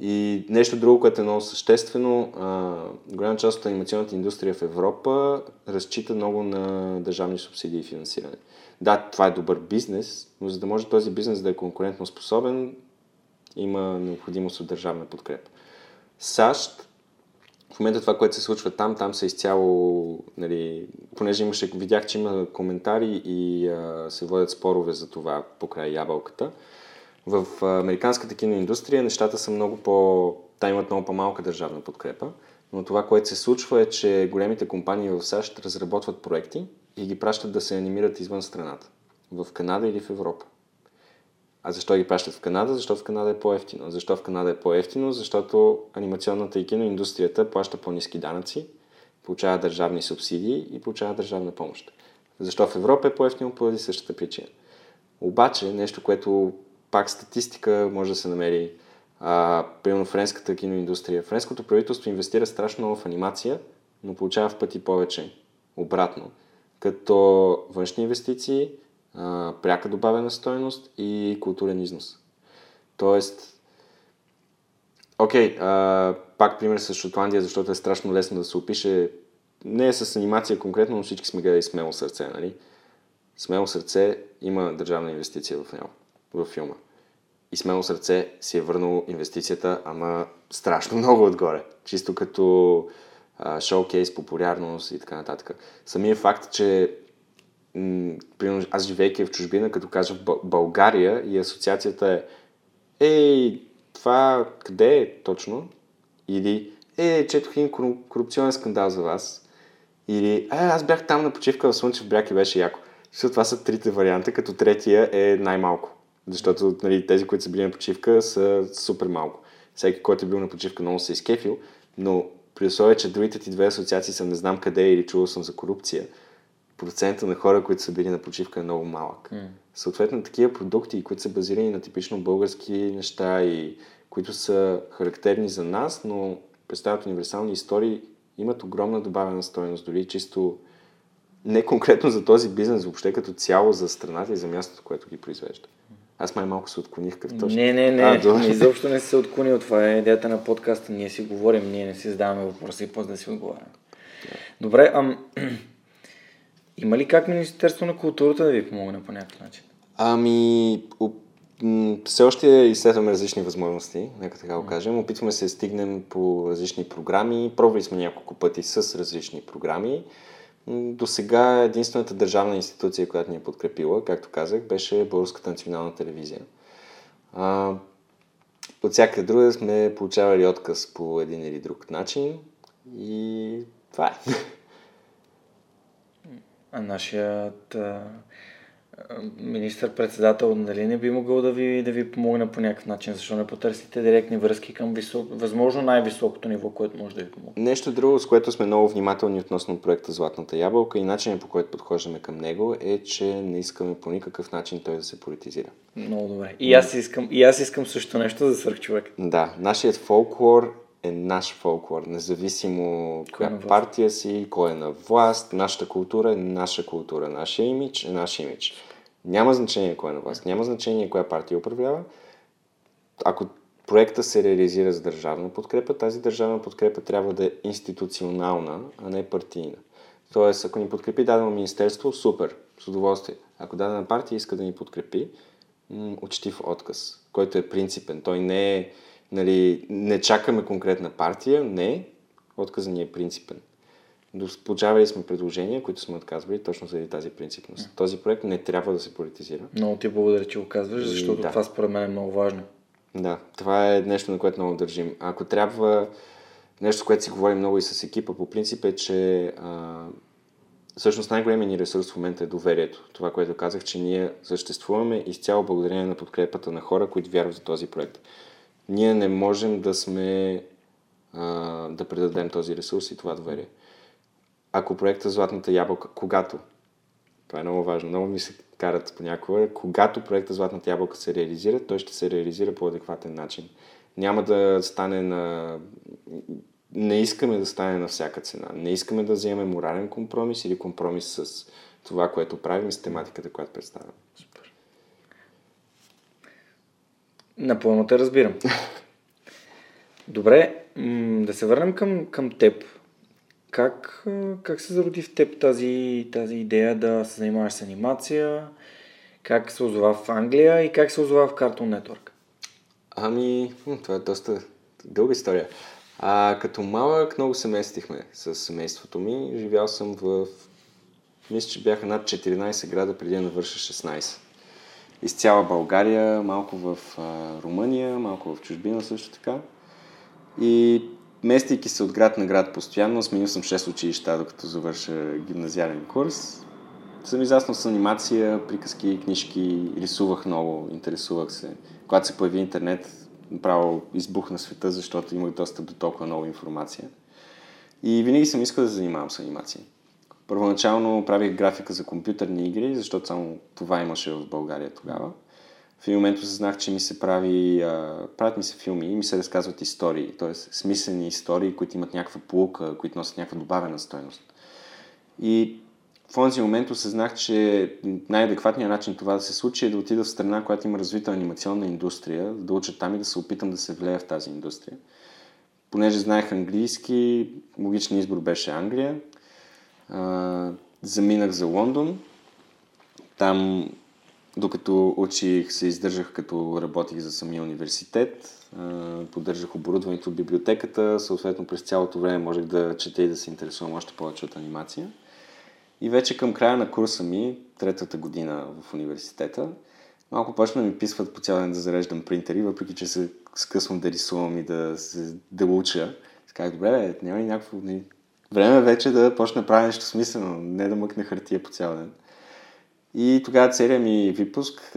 И нещо друго, което е много съществено, а, голяма част от анимационната индустрия в Европа разчита много на държавни субсидии и финансиране. Да, това е добър бизнес, но за да може този бизнес да е конкурентно способен, има необходимост от държавна подкрепа. САЩ, в момента това, което се случва там, там са изцяло, нали, понеже имаше, видях, че има коментари и а, се водят спорове за това покрай ябълката. В американската киноиндустрия нещата са много по... Та имат много по-малка държавна подкрепа, но това, което се случва е, че големите компании в САЩ разработват проекти и ги пращат да се анимират извън страната. В Канада или в Европа. А защо ги пращат в Канада? Защото в Канада е по-ефтино. Защо в Канада е по-ефтино? Защото анимационната и киноиндустрията плаща по-низки данъци, получава държавни субсидии и получава държавна помощ. Защо в Европа е по-ефтино? Поради същата причина. Обаче, нещо, което пак статистика може да се намери, а, примерно френската киноиндустрия. Френското правителство инвестира страшно много в анимация, но получава в пъти повече обратно. Като външни инвестиции, пряка добавена стоеност и културен износ. Тоест, окей, okay, пак пример с Шотландия, защото е страшно лесно да се опише. Не е с анимация конкретно, но всички сме гледали Смело сърце, нали? Смело сърце има държавна инвестиция в него, в филма. И Смело сърце си е върнало инвестицията, ама страшно много отгоре. Чисто като шоукейс, популярност и така нататък. Самия факт, че примерно аз живейки в чужбина, като кажа в България и асоциацията е Ей, това къде е точно? Или Е, четох един корупционен скандал за вас. Или Е, аз бях там на почивка в Слънчев бряг и беше яко. Защото това са трите варианта, като третия е най-малко. Защото нали, тези, които са били на почивка, са супер малко. Всеки, който е бил на почивка, много се е изкефил, но при условие, че другите ти две асоциации са не знам къде или чувал съм за корупция, процента на хора, които са били на почивка е много малък. Mm. Съответно, такива продукти, които са базирани на типично български неща и които са характерни за нас, но представят универсални истории, имат огромна добавена стоеност, дори чисто не конкретно за този бизнес, въобще като цяло за страната и за мястото, което ги произвежда. Аз май малко се отклоних като точно. Не, не, не. А, изобщо не се отклонил. Това е идеята на подкаста. Ние си говорим, ние не си задаваме въпроси после да си отговаряме. Yeah. Добре, ам... Има ли как Министерство на културата да ви помогне по някакъв начин? Ами, все още изследваме различни възможности, нека така го кажем. Опитваме се да стигнем по различни програми. Пробвали сме няколко пъти с различни програми. До сега единствената държавна институция, която ни е подкрепила, както казах, беше Българската национална телевизия. А, от всяка друга сме получавали отказ по един или друг начин и това е. Нашият министър-председател нали не би могъл да ви, да ви помогне по някакъв начин? Защо не потърсите директни връзки към висок, възможно най-високото ниво, което може да ви помогне? Нещо друго, с което сме много внимателни относно проекта Златната ябълка и начинът по който подхождаме към него е, че не искаме по никакъв начин той да се политизира. Много добре. И аз искам, и аз искам също нещо за човек. Да, нашият фолклор е наш фолклор, независимо коя е партия си, кой е на власт, нашата култура е наша култура, нашия имидж е наш имидж. Няма значение кой е на власт, няма значение коя партия управлява. Ако проекта се реализира с държавна подкрепа, тази държавна подкрепа трябва да е институционална, а не партийна. Тоест, ако ни подкрепи дадено министерство, супер, с удоволствие. Ако дадена партия иска да ни подкрепи, учтив отказ, който е принципен. Той не е, нали, не чакаме конкретна партия, не, отказът ни е принципен. Получавали сме предложения, които сме отказвали точно заради тази принципност. Този проект не трябва да се политизира. Много ти благодаря, че го казваш, защото да. това според мен е много важно. Да, това е нещо, на което много държим. Ако трябва, нещо, което си говорим много и с екипа, по принцип е, че а, всъщност най-големият ни ресурс в момента е доверието. Това, което казах, че ние съществуваме изцяло благодарение на подкрепата на хора, които вярват за този проект. Ние не можем да сме а, да предадем този ресурс и това доверие. Ако проекта Златната ябълка, когато, това е много важно, много ми се карат понякога, когато проекта Златната ябълка се реализира, той ще се реализира по адекватен начин. Няма да стане на не искаме да стане на всяка цена. Не искаме да вземем морален компромис или компромис с това, което правим с тематиката, която представяме. Супер. Напълно те разбирам. Добре, да се върнем към, към теб. Как, как се зароди в теб тази, тази идея да се занимаваш с анимация? Как се озова в Англия и как се озова в Cartoon Network? Ами, това е доста дълга история. А като малък много се местихме с семейството ми. Живял съм в... Мисля, че бяха над 14 града преди да навърша 16. Из цяла България, малко в а, Румъния, малко в чужбина също така. И местейки се от град на град постоянно, сменил съм 6 училища, докато завърша гимназиален курс. Съм изяснал с анимация, приказки, книжки, рисувах много, интересувах се. Когато се появи интернет, направо избух на света, защото имах достъп до толкова много информация. И винаги съм искал да занимавам с анимация. Първоначално правих графика за компютърни игри, защото само това имаше в България тогава. В един момент осъзнах, че ми се прави, а, правят ми се филми и ми се разказват истории, т.е. смислени истории, които имат някаква полука, които носят някаква добавена стойност. И в този момент осъзнах, че най-адекватният начин това да се случи е да отида в страна, която има развита анимационна индустрия, да уча там и да се опитам да се влея в тази индустрия. Понеже знаех английски, логичният избор беше Англия. Заминах за Лондон. Там, докато учих, се издържах като работих за самия университет. А, поддържах оборудването в библиотеката. Съответно, през цялото време можех да чета и да се интересувам още повече от анимация. И вече към края на курса ми, третата година в университета, малко почна да ми писват по цял ден да зареждам принтери, въпреки че се скъсвам да рисувам и да, се, да уча. Казах, добре, няма ли някакво... Време вече да почна да правя нещо смислено, не да мъкне хартия по цял ден. И тогава целият ми випуск,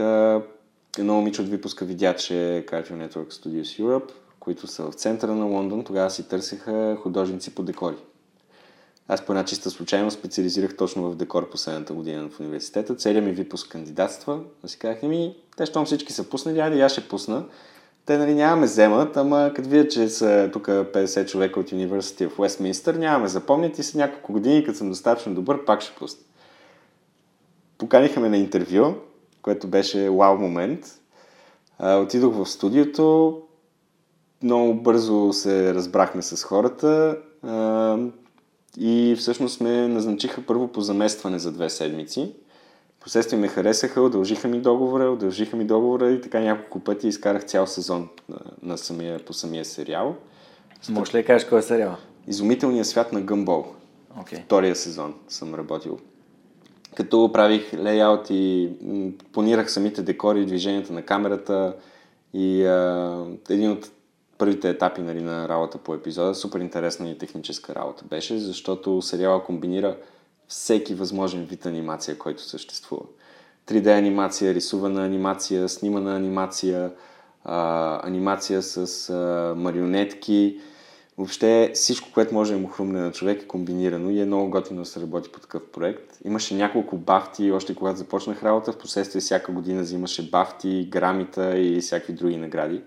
едно момиче от випуска видя, че Cartoon Network Studios Europe, които са в центъра на Лондон, тогава си търсеха художници по декори. Аз по една чиста случайно специализирах точно в декор последната година в университета. Целият ми випуск кандидатства. А си казах, ми, те щом всички са пуснали, айде аз ще пусна. Те нали нямаме вземат, ама като видят, че са тук 50 човека от University в Уестминстър, нямаме запомнят и след няколко години, като съм достатъчно добър, пак ще пусна. Поканиха ме на интервю, което беше вау момент. А, отидох в студиото, много бързо се разбрахме с хората. А, и всъщност ме назначиха първо по заместване за две седмици. Последствие ме харесаха, удължиха ми договора, удължиха ми договора и така няколко пъти изкарах цял сезон на, на самия, по самия сериал. Можеш ли да кажеш кой е сериал? Изумителният свят на Гъмбол. Okay. Втория сезон съм работил. Като правих лейаут и планирах самите декори, движенията на камерата и а, един от първите етапи нали, на работа по епизода. Супер интересна и техническа работа беше, защото сериала комбинира всеки възможен вид анимация, който съществува. 3D анимация, рисувана анимация, снимана анимация, а, анимация с а, марионетки. Въобще всичко, което може да му хрумне на човек е комбинирано и е много готино да се работи по такъв проект. Имаше няколко бафти, още когато започнах работа, в последствие всяка година взимаше бафти, грамита и всякакви други награди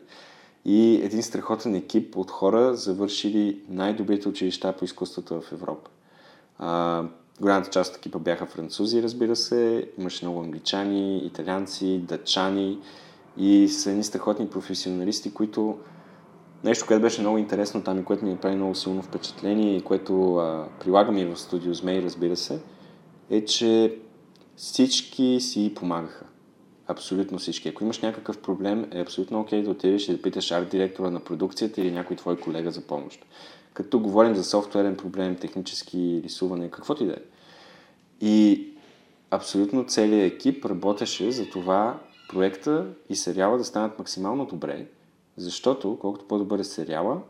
и един страхотен екип от хора, завършили най-добрите училища по изкуството в Европа. Голямата част от екипа бяха французи, разбира се, имаше много англичани, италианци, дъчани И са едни страхотни професионалисти, които нещо, което беше много интересно там и което ми направи много силно впечатление и което а, прилагаме и в студио Змей, разбира се, е, че всички си помагаха. Абсолютно всички. Ако имаш някакъв проблем, е абсолютно окей okay да отидеш и да питаш арт-директора на продукцията или някой твой колега за помощ. Като говорим за софтуерен проблем, технически рисуване, каквото и да е. И абсолютно целият екип работеше за това проекта и сериала да станат максимално добре, защото колкото по-добър е сериала,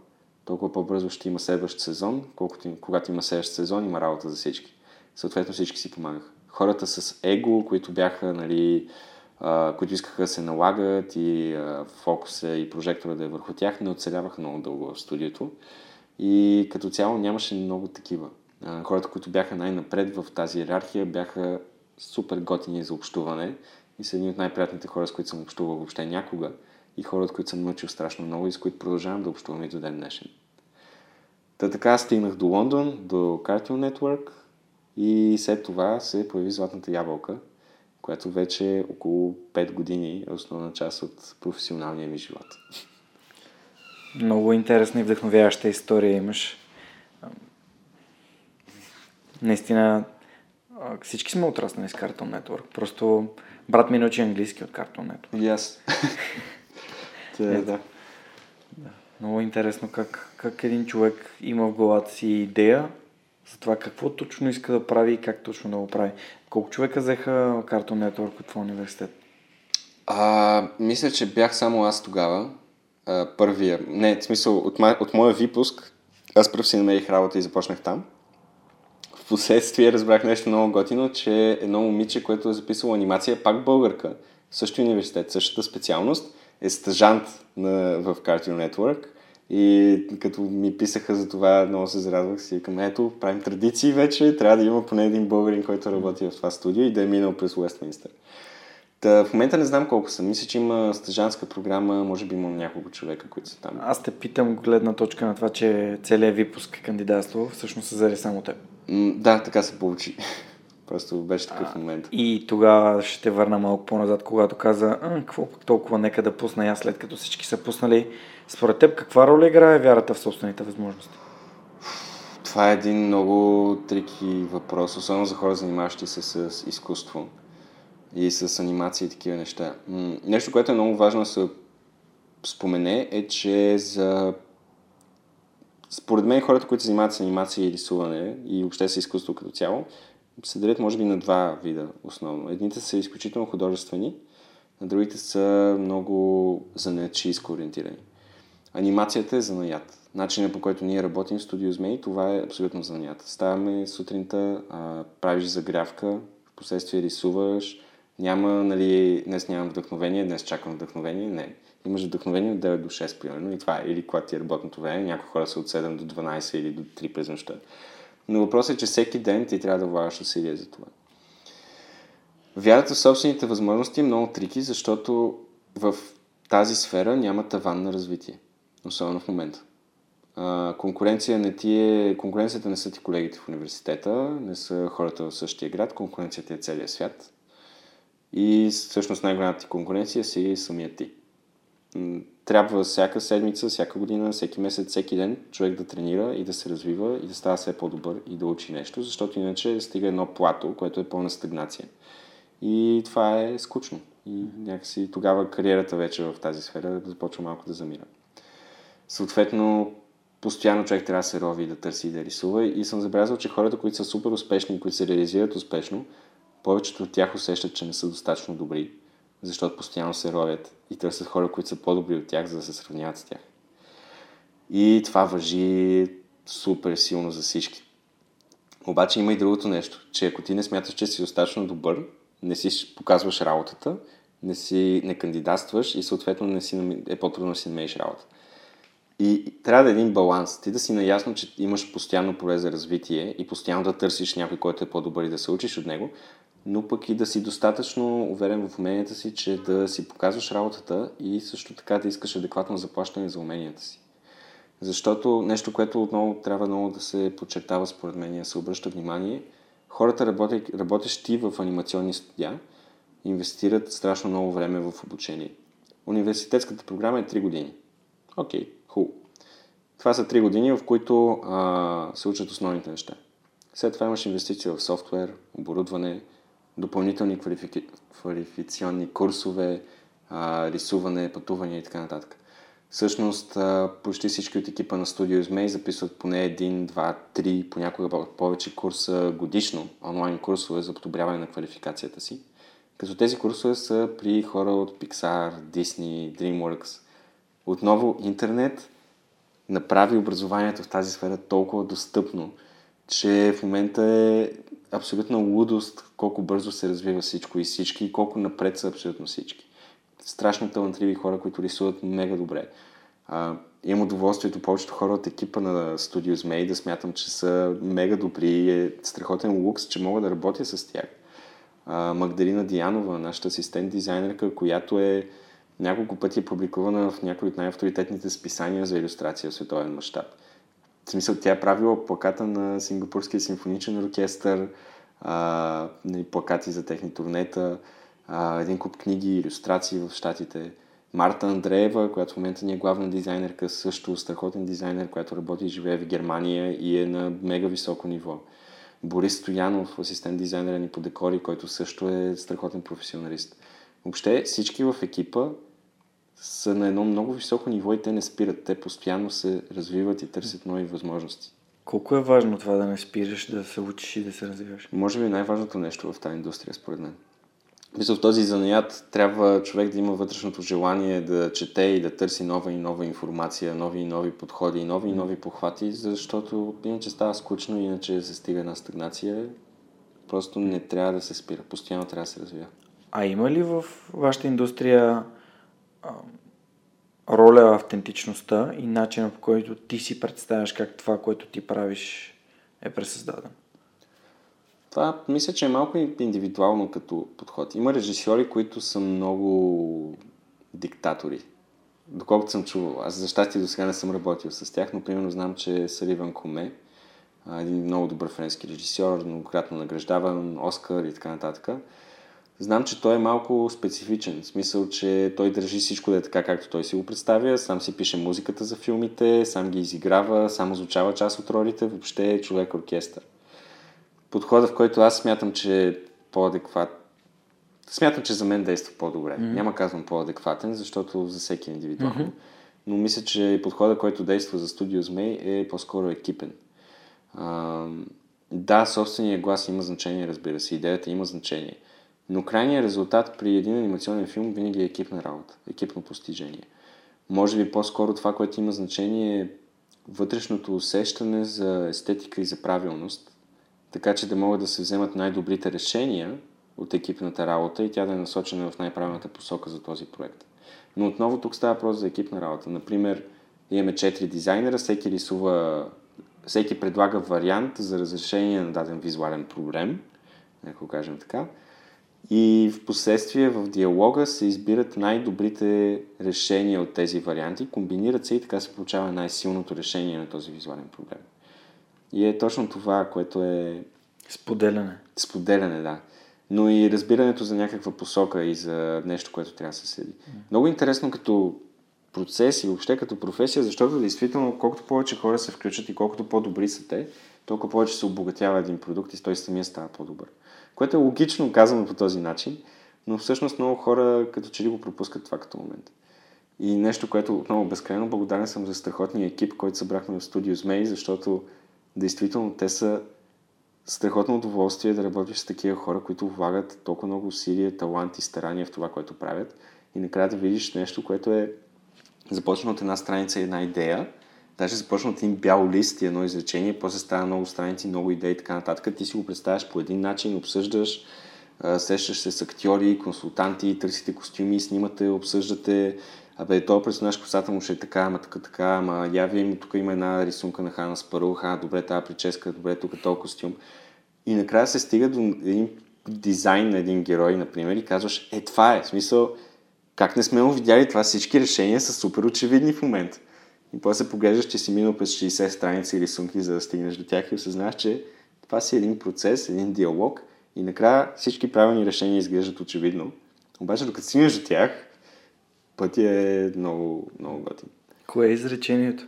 толкова по-бързо ще има следващ сезон, колкото, когато има следващ сезон, има работа за всички. Съответно всички си помагаха. Хората с его, които бяха, нали, а, които искаха да се налагат и а, фокуса и прожектора да е върху тях, не оцеляваха много дълго в студиото. И като цяло нямаше много такива. Хората, които бяха най-напред в тази иерархия, бяха супер готини за общуване и са едни от най-приятните хора, с които съм общувал въобще някога и хора, от които съм научил страшно много и с които продължавам да общувам и до ден днешен. Та така стигнах до Лондон, до Cartoon Network и след това се появи Златната ябълка, която вече около 5 години е основна част от професионалния ми живот. Много интересна и вдъхновяваща история имаш. Наистина, всички сме отраснали с Cartoon Network. Просто брат ми научи английски от Cartoon Network. И аз. Да. да. Много интересно как, как един човек има в главата си идея за това какво точно иска да прави и как точно да го прави. Колко човека взеха Cartoon Network от твоя университет? А, мисля, че бях само аз тогава. А, първия. Не, в смисъл, от, ма, от моя випуск, аз първ си намерих работа и започнах там. Последствие разбрах нещо много готино, че едно момиче, което е записало анимация, пак българка, същия университет, същата специалност, е стъжант на, в Cartoon Network. И като ми писаха за това, много се зарадвах си. Към ето, правим традиции вече, трябва да има поне един българин, който работи в това студио и да е минал през Уестминстър. Та, в момента не знам колко съм. Мисля, че има стъжанска програма, може би имам няколко човека, които са там. Аз те питам гледна точка на това, че целият випуск е кандидатство, всъщност се зари само теб. М- да, така се получи. Просто беше такъв момент. И тогава ще те върна малко по-назад, когато каза, какво пък толкова, нека да пусна аз след като всички са пуснали. Според теб, каква роля играе вярата в собствените възможности? Това е един много трики въпрос, особено за хора, занимаващи се с изкуство и с анимация и такива неща. Нещо, което е много важно да се спомене е, че за според мен хората, които се занимават с анимация и рисуване и въобще с изкуство като цяло, се делят може би на два вида основно. Едните са изключително художествени, а другите са много занаячийско ориентирани. Анимацията е занаят. Начинът по който ние работим в студио Змей, това е абсолютно занаят. Ставаме сутринта, правиш загрявка, в последствие рисуваш, няма, нали, днес нямам вдъхновение, днес чакам вдъхновение, не. Имаш вдъхновение от 9 до 6, примерно, и това е. Или когато ти е работното време, някои хора са от 7 до 12 или до 3 през нощта. Но въпросът е, че всеки ден ти трябва да влагаш усилия за това. Вярата в собствените възможности е много трики, защото в тази сфера няма таван на развитие. Особено в момента. А, конкуренция не ти е... Конкуренцията не са ти колегите в университета, не са хората в същия град, конкуренцията е целия свят. И всъщност най-голямата ти конкуренция си самия ти трябва всяка седмица, всяка година, всеки месец, всеки ден човек да тренира и да се развива и да става все по-добър и да учи нещо, защото иначе стига едно плато, което е пълна стагнация. И това е скучно. И някакси тогава кариерата вече в тази сфера започва малко да замира. Съответно, постоянно човек трябва да се рови, да търси и да рисува. И съм забелязал, че хората, които са супер успешни, които се реализират успешно, повечето от тях усещат, че не са достатъчно добри защото постоянно се ровят и търсят хора, които са по-добри от тях, за да се сравняват с тях. И това въжи супер силно за всички. Обаче има и другото нещо, че ако ти не смяташ, че си достатъчно добър, не си показваш работата, не, си, не кандидатстваш и съответно не си, е по-трудно да си намериш работа. И трябва да е един баланс. Ти да си наясно, че имаш постоянно поле за развитие и постоянно да търсиш някой, който е по-добър и да се учиш от него, но пък и да си достатъчно уверен в уменията си, че да си показваш работата и също така да искаш адекватно заплащане за уменията си. Защото нещо, което отново трябва много да се подчертава според мен и се обръща внимание, хората работещи в анимационни студия инвестират страшно много време в обучение. Университетската програма е 3 години. Окей, okay, хубаво. Това са 3 години, в които а, се учат основните неща. След това имаш инвестиция в софтуер, оборудване, допълнителни квалифики... квалификационни курсове, а, рисуване, пътуване и така нататък. Всъщност, а, почти всички от екипа на Studios May записват поне един, два, три, понякога повече курса годишно, онлайн курсове за подобряване на квалификацията си. Като тези курсове са при хора от Pixar, Disney, DreamWorks. Отново интернет направи образованието в тази сфера толкова достъпно, че в момента е абсолютна лудост колко бързо се развива всичко и всички и колко напред са абсолютно всички. Страшно талантливи хора, които рисуват мега добре. А, имам удоволствието повечето хора от екипа на Studios May да смятам, че са мега добри и е страхотен лукс, че мога да работя с тях. А, Магдалина Диянова, нашата асистент дизайнерка, която е няколко пъти публикувана в някои от най-авторитетните списания за иллюстрация в световен мащаб. В смисъл, тя е правила плаката на Сингапурския симфоничен оркестър, а, нали, плакати за техни турнета, а, един куп книги, иллюстрации в Штатите. Марта Андреева, която в момента ни е главна дизайнерка, също страхотен дизайнер, която работи и живее в Германия и е на мега високо ниво. Борис Стоянов, асистент дизайнера ни по декори, който също е страхотен професионалист. Въобще всички в екипа са на едно много високо ниво и те не спират. Те постоянно се развиват и търсят нови възможности. Колко е важно това да не спираш, да се учиш и да се развиваш? Може би най-важното нещо в тази индустрия, според мен. Мисля, в този занаят трябва човек да има вътрешното желание да чете и да търси нова и нова информация, нови и нови подходи, нови и нови похвати, защото иначе става скучно, иначе се стига на стагнация. Просто не трябва да се спира, постоянно трябва да се развива. А има ли в вашата индустрия роля автентичността и начина по който ти си представяш как това, което ти правиш е пресъздадено? Това мисля, че е малко индивидуално като подход. Има режисьори, които са много диктатори. Доколкото съм чувал. Аз за щастие до сега не съм работил с тях, но примерно знам, че Саливан Коме, един много добър френски режисьор, многократно награждаван, Оскар и така нататък. Знам, че той е малко специфичен, в смисъл, че той държи всичко да е така, както той си го представя, сам си пише музиката за филмите, сам ги изиграва, сам озвучава част от ролите, въобще е човек-оркестър подхода, в който аз смятам, че е по-адекват. Смятам, че за мен действа по-добре. Mm-hmm. Няма казвам по-адекватен, защото за всеки е индивидуално. Mm-hmm. Но мисля, че подхода, който действа за Studios May е по-скоро екипен. А, да, собственият глас има значение, разбира се, идеята има значение. Но крайният резултат при един анимационен филм винаги е екипна работа, екипно постижение. Може би по-скоро това, което има значение е вътрешното усещане за естетика и за правилност, така че да могат да се вземат най-добрите решения от екипната работа и тя да е насочена в най-правилната посока за този проект. Но отново тук става въпрос за екипна работа. Например, имаме 4 дизайнера, всеки рисува, всеки предлага вариант за разрешение на даден визуален проблем, ако кажем така. И в последствие в диалога се избират най-добрите решения от тези варианти, комбинират се и така се получава най-силното решение на този визуален проблем. И е точно това, което е... Споделяне. Споделяне, да. Но и разбирането за някаква посока и за нещо, което трябва да се следи. Mm. Много интересно като процес и въобще като професия, защото действително колкото повече хора се включат и колкото по-добри са те, толкова повече се обогатява един продукт и той самия става по-добър. Което е логично казано по този начин, но всъщност много хора като че ли го пропускат това като момент. И нещо, което отново безкрайно благодарен съм за страхотния екип, който събрахме в Studios May, защото действително те са страхотно удоволствие да работиш с такива хора, които влагат толкова много усилия, талант и старания в това, което правят. И накрая да видиш нещо, което е започнало от една страница и една идея, даже започна от един бял лист и едно изречение, после става много страници, много идеи и така нататък. Ти си го представяш по един начин, обсъждаш, сещаш се с актьори, консултанти, търсите костюми, снимате, обсъждате, Абе, този персонаж косата му ще е така, ама така, така, ама я ви, тук има една рисунка на Хана Спару, ха, добре, тази прическа, добре, тук е този костюм. И накрая се стига до един дизайн на един герой, например, и казваш, е, това е, в смисъл, как не сме му видяли това, всички решения са супер очевидни в момента. И после поглеждаш, че си минал през 60 страници рисунки, за да стигнеш до тях и осъзнаваш, че това си един процес, един диалог и накрая всички правилни решения изглеждат очевидно. Обаче, докато стигнеш до тях, пътя е много, много готин. Кое е изречението?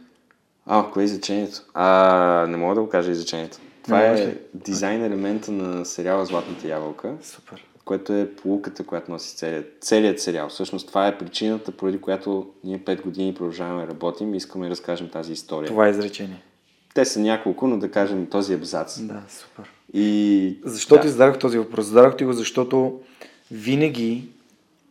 А, кое е изречението? А, не мога да го кажа изречението. Това Не е дизайн елемента на сериала Златната ябълка, Супер. Което е полуката, която носи целият, целият сериал. Всъщност това е причината, поради която ние 5 години продължаваме да работим и искаме да разкажем тази история. Това е изречение. Те са няколко, но да кажем този абзац. Да, супер. И Защо да. ти зададох този въпрос? Зададох ти го, защото винаги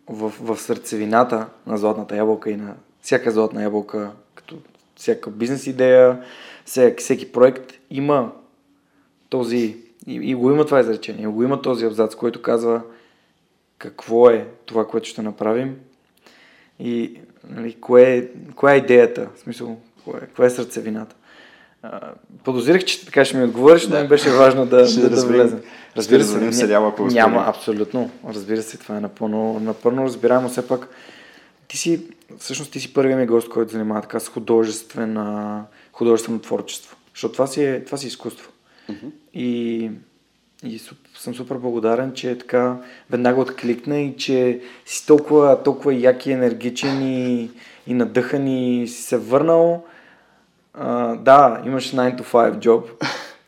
в, в сърцевината на златната ябълка и на всяка златна ябълка, като всяка бизнес идея, всеки, всеки проект, има този, и, и го има това изречение, го има този абзац, който казва какво е това, което ще направим и нали, кое, е, коя е идеята, в смисъл, кое, коя е сърцевината. Подозирах, че така ще ми отговориш, но ми беше важно да, Ще да, да влезем. ще развием ня- сериала, ако Няма, успеем. абсолютно. Разбира се, това е напълно, напълно разбираемо. Все пак, ти си, всъщност ти си първият ми гост, който занимава така с художествена, художествено творчество. Защото това си, е, това си изкуство. И, и суп- съм супер благодарен, че така веднага откликна и че си толкова, толкова як и енергичен и, и надъхан и си се върнал. А, да, имаш 9 to 5 job.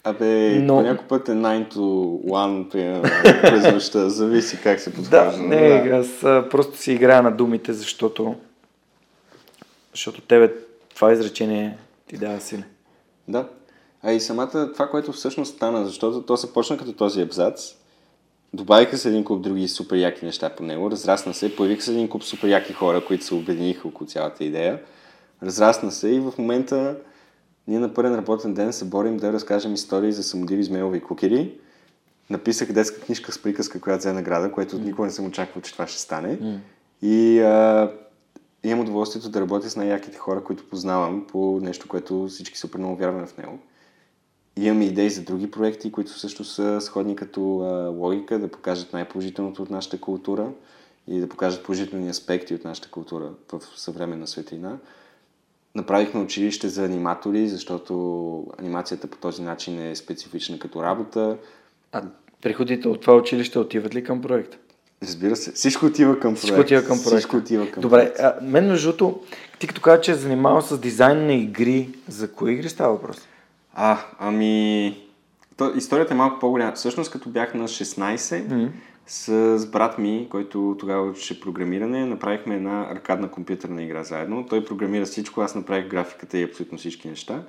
Абе, Но- някой път е 9 to 1 примерно, през нощта. Зависи как се Да, подхожда. но не, аз а, просто си играя на думите, защото защото тебе това изречение ти дава сили. Да. А и самата, това, което всъщност стана, защото то се почна като този абзац, добавиха се един куп други супер яки неща по него, разрасна се, появиха се един куп супер яки хора, които се обединиха около цялата идея, разрасна се и в момента ние на първен работен ден се борим да разкажем истории за самодиви змейлови кукери. Написах детска книжка с приказка, която взе награда, което никога не съм очаквал, че това ще стане. И а, имам удоволствието да работя с най-яките хора, които познавам по нещо, което всички супер много вярваме в него. Имаме идеи за други проекти, които също са сходни като логика, да покажат най-положителното от нашата култура и да покажат положителни аспекти от нашата култура в съвременна светлина. Направихме училище за аниматори, защото анимацията по този начин е специфична като работа. А приходите от това училище отиват ли към проекта? Разбира се, всичко отива към проект. Всичко отива към проекта. Всичко отива към Добре, проект. а, мен между другото, ти като каза, че е занимавал с дизайн на игри, за кои игри става въпрос? А, ами... То, историята е малко по-голяма. Всъщност, като бях на 16, с брат ми, който тогава учеше програмиране, направихме една аркадна компютърна игра заедно. Той програмира всичко, аз направих графиката и абсолютно всички неща.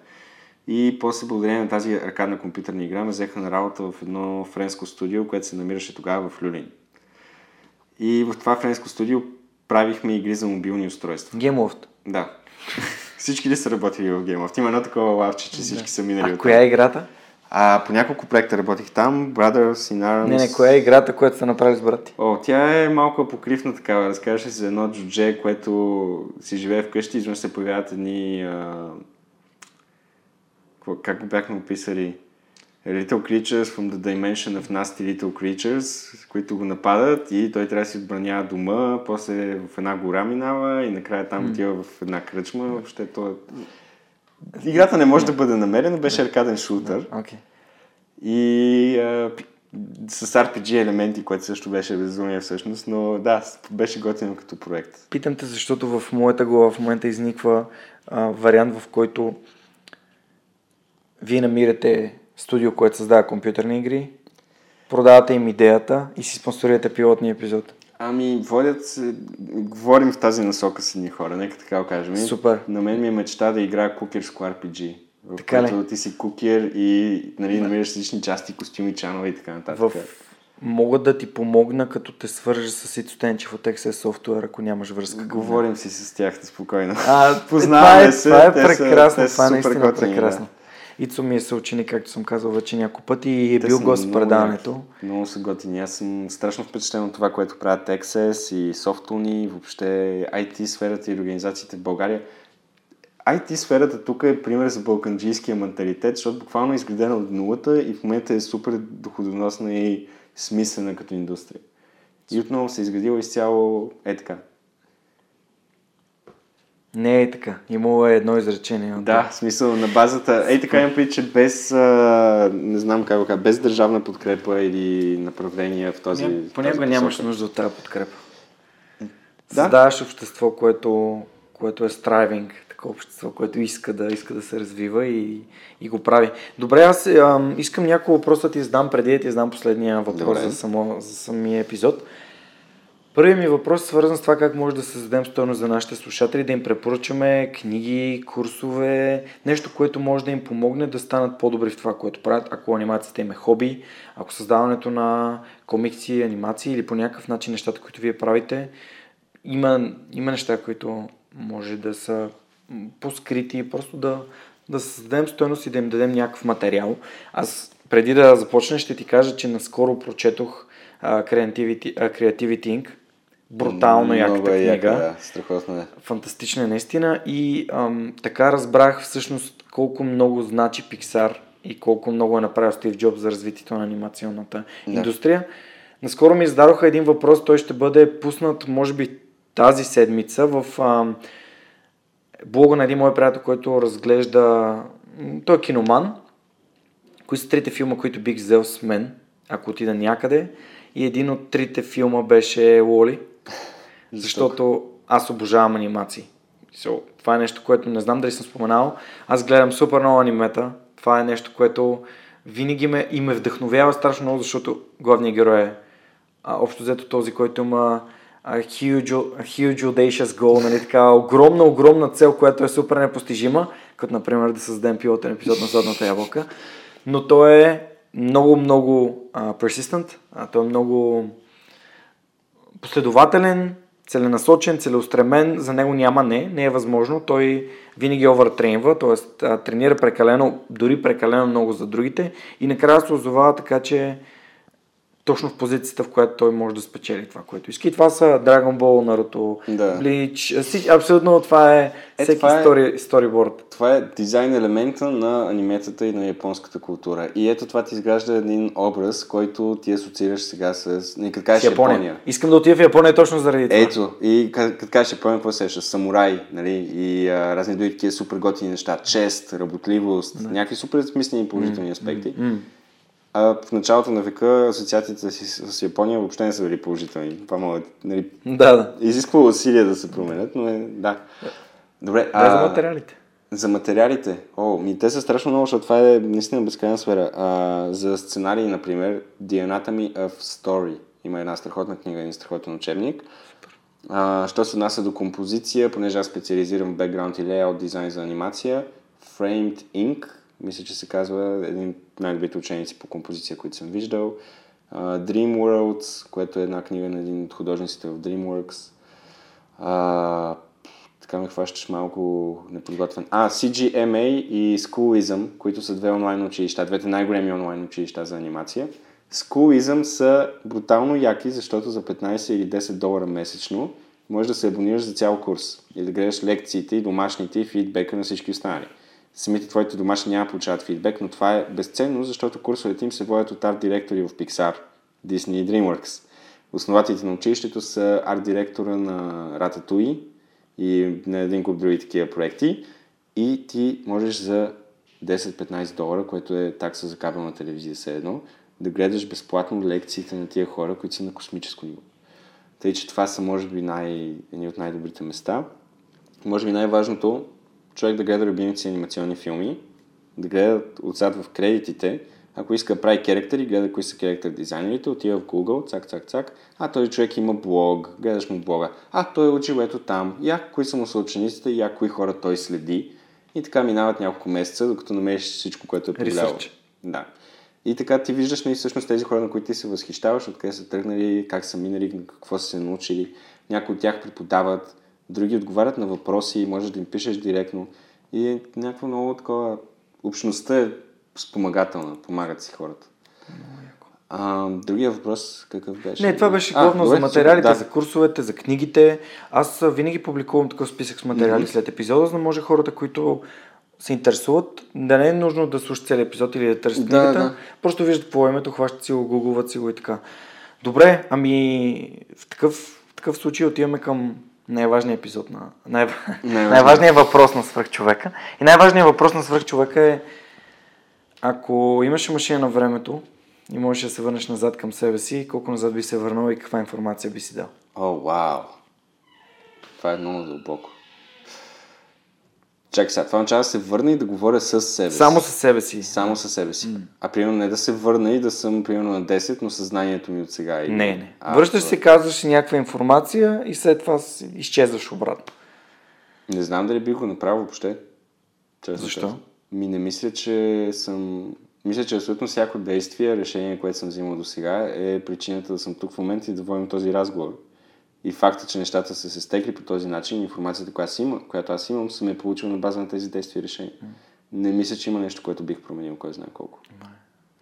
И после, благодарение на тази аркадна компютърна игра, ме взеха на работа в едно френско студио, което се намираше тогава в Люлин. И в това френско студио правихме игри за мобилни устройства. Gameloft. Да. Всички ли са работили в Game of? Има едно такова лавче, че всички са минали А от коя е играта? а, по няколко проекта работих там. Brothers in Arms. Не, не, коя е играта, която сте направили с брат ти? О, тя е малко апокривна такава. Разказваше се за едно джудже, което си живее вкъщи изведнъж се появяват едни... А... Как го бяхме описали? Little creatures from the dimension of nasty little creatures, които го нападат и той трябва да си отбранява дома, после в една гора минава и накрая там отива в една кръчма. Въобще то... е- Играта не може да бъде намерена, беше аркаден шутър. И а, с RPG елементи, което също беше безумие всъщност, но да, беше готино като проект. Питам те, защото в моята глава в момента изниква а, вариант, в който вие намирате студио, което създава компютърни игри, продавате им идеята и си спонсорирате пилотния епизод. Ами, водят се, говорим в тази насока с едни хора, нека така го кажем. Супер. На мен ми е мечта да играя кукерско RPG. В Така ли? ти си кукер и нали, намираш различни части, костюми, чанове и така нататък. В... Мога да ти помогна, като те свържа с Ицо Тенчев от XS Software, ако нямаш връзка. Говорим си с тях спокойно. А, Познаваме това е, се, Това е прекрасно, са това е наистина прекрасно. да. Ицо ми е съученик, както съм казал вече няколко пъти и е Те бил гост в много предаването. яки. Много са готини. Аз съм страшно впечатлен от това, което правят Access и Softuni, и въобще IT сферата и организациите в България. IT сферата тук е пример за балканджийския менталитет, защото буквално е изградена от нулата и в момента е супер доходоносна и смислена като индустрия. И отново се е изградила изцяло е така. Не е така. Имало е едно изречение. от Да, в смисъл на базата. Ей така имам предвид, че без, а, не знам как го кажа, без държавна подкрепа или направление в този. Ням- в Понякога тази нямаш нужда от тази подкрепа. Създаваш общество, което, което е страйвинг, такова общество, което иска да, иска да се развива и, и го прави. Добре, аз а, искам няколко въпроса да ти задам преди да ти задам последния въпрос за, само, за самия епизод. Първият ми въпрос е свързан с това как може да създадем стойност за нашите слушатели, да им препоръчаме книги, курсове, нещо, което може да им помогне да станат по-добри в това, което правят, ако анимацията им е хоби, ако създаването на комикси, анимации или по някакъв начин нещата, които вие правите, има, има неща, които може да са по-скрити, просто да, да създадем стойност и да им дадем някакъв материал. Аз преди да започна ще ти кажа, че наскоро прочетох Creativity, Creativity Inc брутално яката книга. Яка, да. Страхотно е. Фантастична е наистина и ам, така разбрах всъщност колко много значи Pixar и колко много е направил Стив Джобс за развитието на анимационната да. индустрия. Наскоро ми зададоха един въпрос, той ще бъде пуснат може би тази седмица в ам, блога на един мой приятел, който разглежда, той е киноман, кои са трите филма, които бих взел с мен, ако отида някъде. И един от трите филма беше Лоли, защото аз обожавам анимации. So, това е нещо, което не знам дали съм споменал. Аз гледам супер много анимета. Това е нещо, което винаги ме и ме вдъхновява страшно много, защото главният герой е а, общо взето този, който има a huge, a huge audacious goal, нали, така, огромна, огромна цел, която е супер непостижима, като например да създадем пилотен епизод на задната ябълка, но той е много, много uh, persistent, а, той е много последователен, целенасочен, целеустремен, за него няма не, не е възможно. Той винаги овъртренва, т.е. тренира прекалено, дори прекалено много за другите и накрая се озовава така, че точно в позицията, в която той може да спечели това, което иска. И това са Dragon Ball, Naruto, да. Bleach, абсолютно това е, е всеки това е, стори, сториборд. Това е дизайн елемента на аниметата и на японската култура. И ето това ти изгражда един образ, който ти асоциираш сега с... Не, като кажеш Япония. Япония. Искам да отида в Япония точно заради това. Ето, и като кажеш Япония, какво сещаш? Самурай, нали? И а, разни други такива супер готини неща. Чест, работливост, да. някакви супер смислени положителни аспекти. Mm-hmm. А в началото на века асоциациите си с Япония въобще не са били положителни. Това могат, нали, да, да. изисква усилия да се променят, но е, да. Добре, а... за материалите. За материалите. О, ми те са страшно много, защото това е наистина безкрайна сфера. А, за сценарии, например, The Anatomy of Story. Има една страхотна книга, един страхотен учебник. А, що се отнася до композиция, понеже аз специализирам в бекграунд и layout дизайн за анимация, Framed Ink мисля, че се казва един от най-добрите ученици по композиция, които съм виждал. Dream Worlds, което е една книга на един от художниците в DreamWorks. Uh, така ме хващаш малко неподготвен. А, CGMA и Schoolism, които са две онлайн училища, двете най-големи онлайн училища за анимация. Schoolism са брутално яки, защото за 15 или 10 долара месечно можеш да се абонираш за цял курс и да гледаш лекциите и домашните и фидбека на всички останали самите твоите домашни няма получават фидбек, но това е безценно, защото курсовете им се водят от арт-директори в Pixar, Disney и DreamWorks. Основателите на училището са арт-директора на Ratatouille и на един куп други такива проекти и ти можеш за 10-15 долара, което е такса за кабелна телевизия все едно, да гледаш безплатно лекциите на тия хора, които са на космическо ниво. Тъй, че това са, може би, най- едни от най-добрите места. Може би най-важното човек да гледа любимите си анимационни филми, да гледа отзад в кредитите, ако иска да прави керактери, гледа кои са керактер дизайнерите, отива в Google, цак, цак, цак, а този човек има блог, гледаш му блога, а той е учил ето там, я кои са му съучениците, я кои хора той следи. И така минават няколко месеца, докато намериш всичко, което е повлияло. Да. И така ти виждаш нали, всъщност тези хора, на които ти се възхищаваш, откъде са тръгнали, как са минали, какво са се научили. Някои от тях преподават, други отговарят на въпроси и можеш да им пишеш директно. И е някакво много такова... Общността е спомагателна, помагат си хората. А, другия въпрос какъв беше? Не, това беше главно а, за материалите, да. за курсовете, за книгите. Аз винаги публикувам такъв списък с материали mm-hmm. след епизода, за да може хората, които се интересуват, да не е нужно да слушат целият епизод или да търсят да, книгата, да. просто виждат по името, хващат си го, гугуват си го и така. Добре, ами в такъв, в такъв случай отиваме към най-важният епизод на... Най- най-важният. въпрос на свръхчовека. И най-важният въпрос на свръхчовека е ако имаше машина на времето и можеш да се върнеш назад към себе си, колко назад би се върнал и каква информация би си дал? О, oh, вау! Това е много дълбоко. Чакай сега, това означава да се върна и да говоря с себе си. Само с себе си. Само със себе си. А примерно не да се върна и да съм примерно на 10, но съзнанието ми от сега. Или... Не, не. А, Връщаш това- се, казваш някаква информация и след това изчезваш обратно. Не знам дали бих го направил въобще. Честно Защо? казано. Ми не мисля, че съм... Мисля, че абсолютно всяко действие, решение, което съм взимал до сега, е причината да съм тук в момента и да водим този разговор. И факта, че нещата са се стекли по този начин, информацията, която аз, има, която аз имам, съм я получил на база на тези действия и решения. Не мисля, че има нещо, което бих променил, кой знае колко.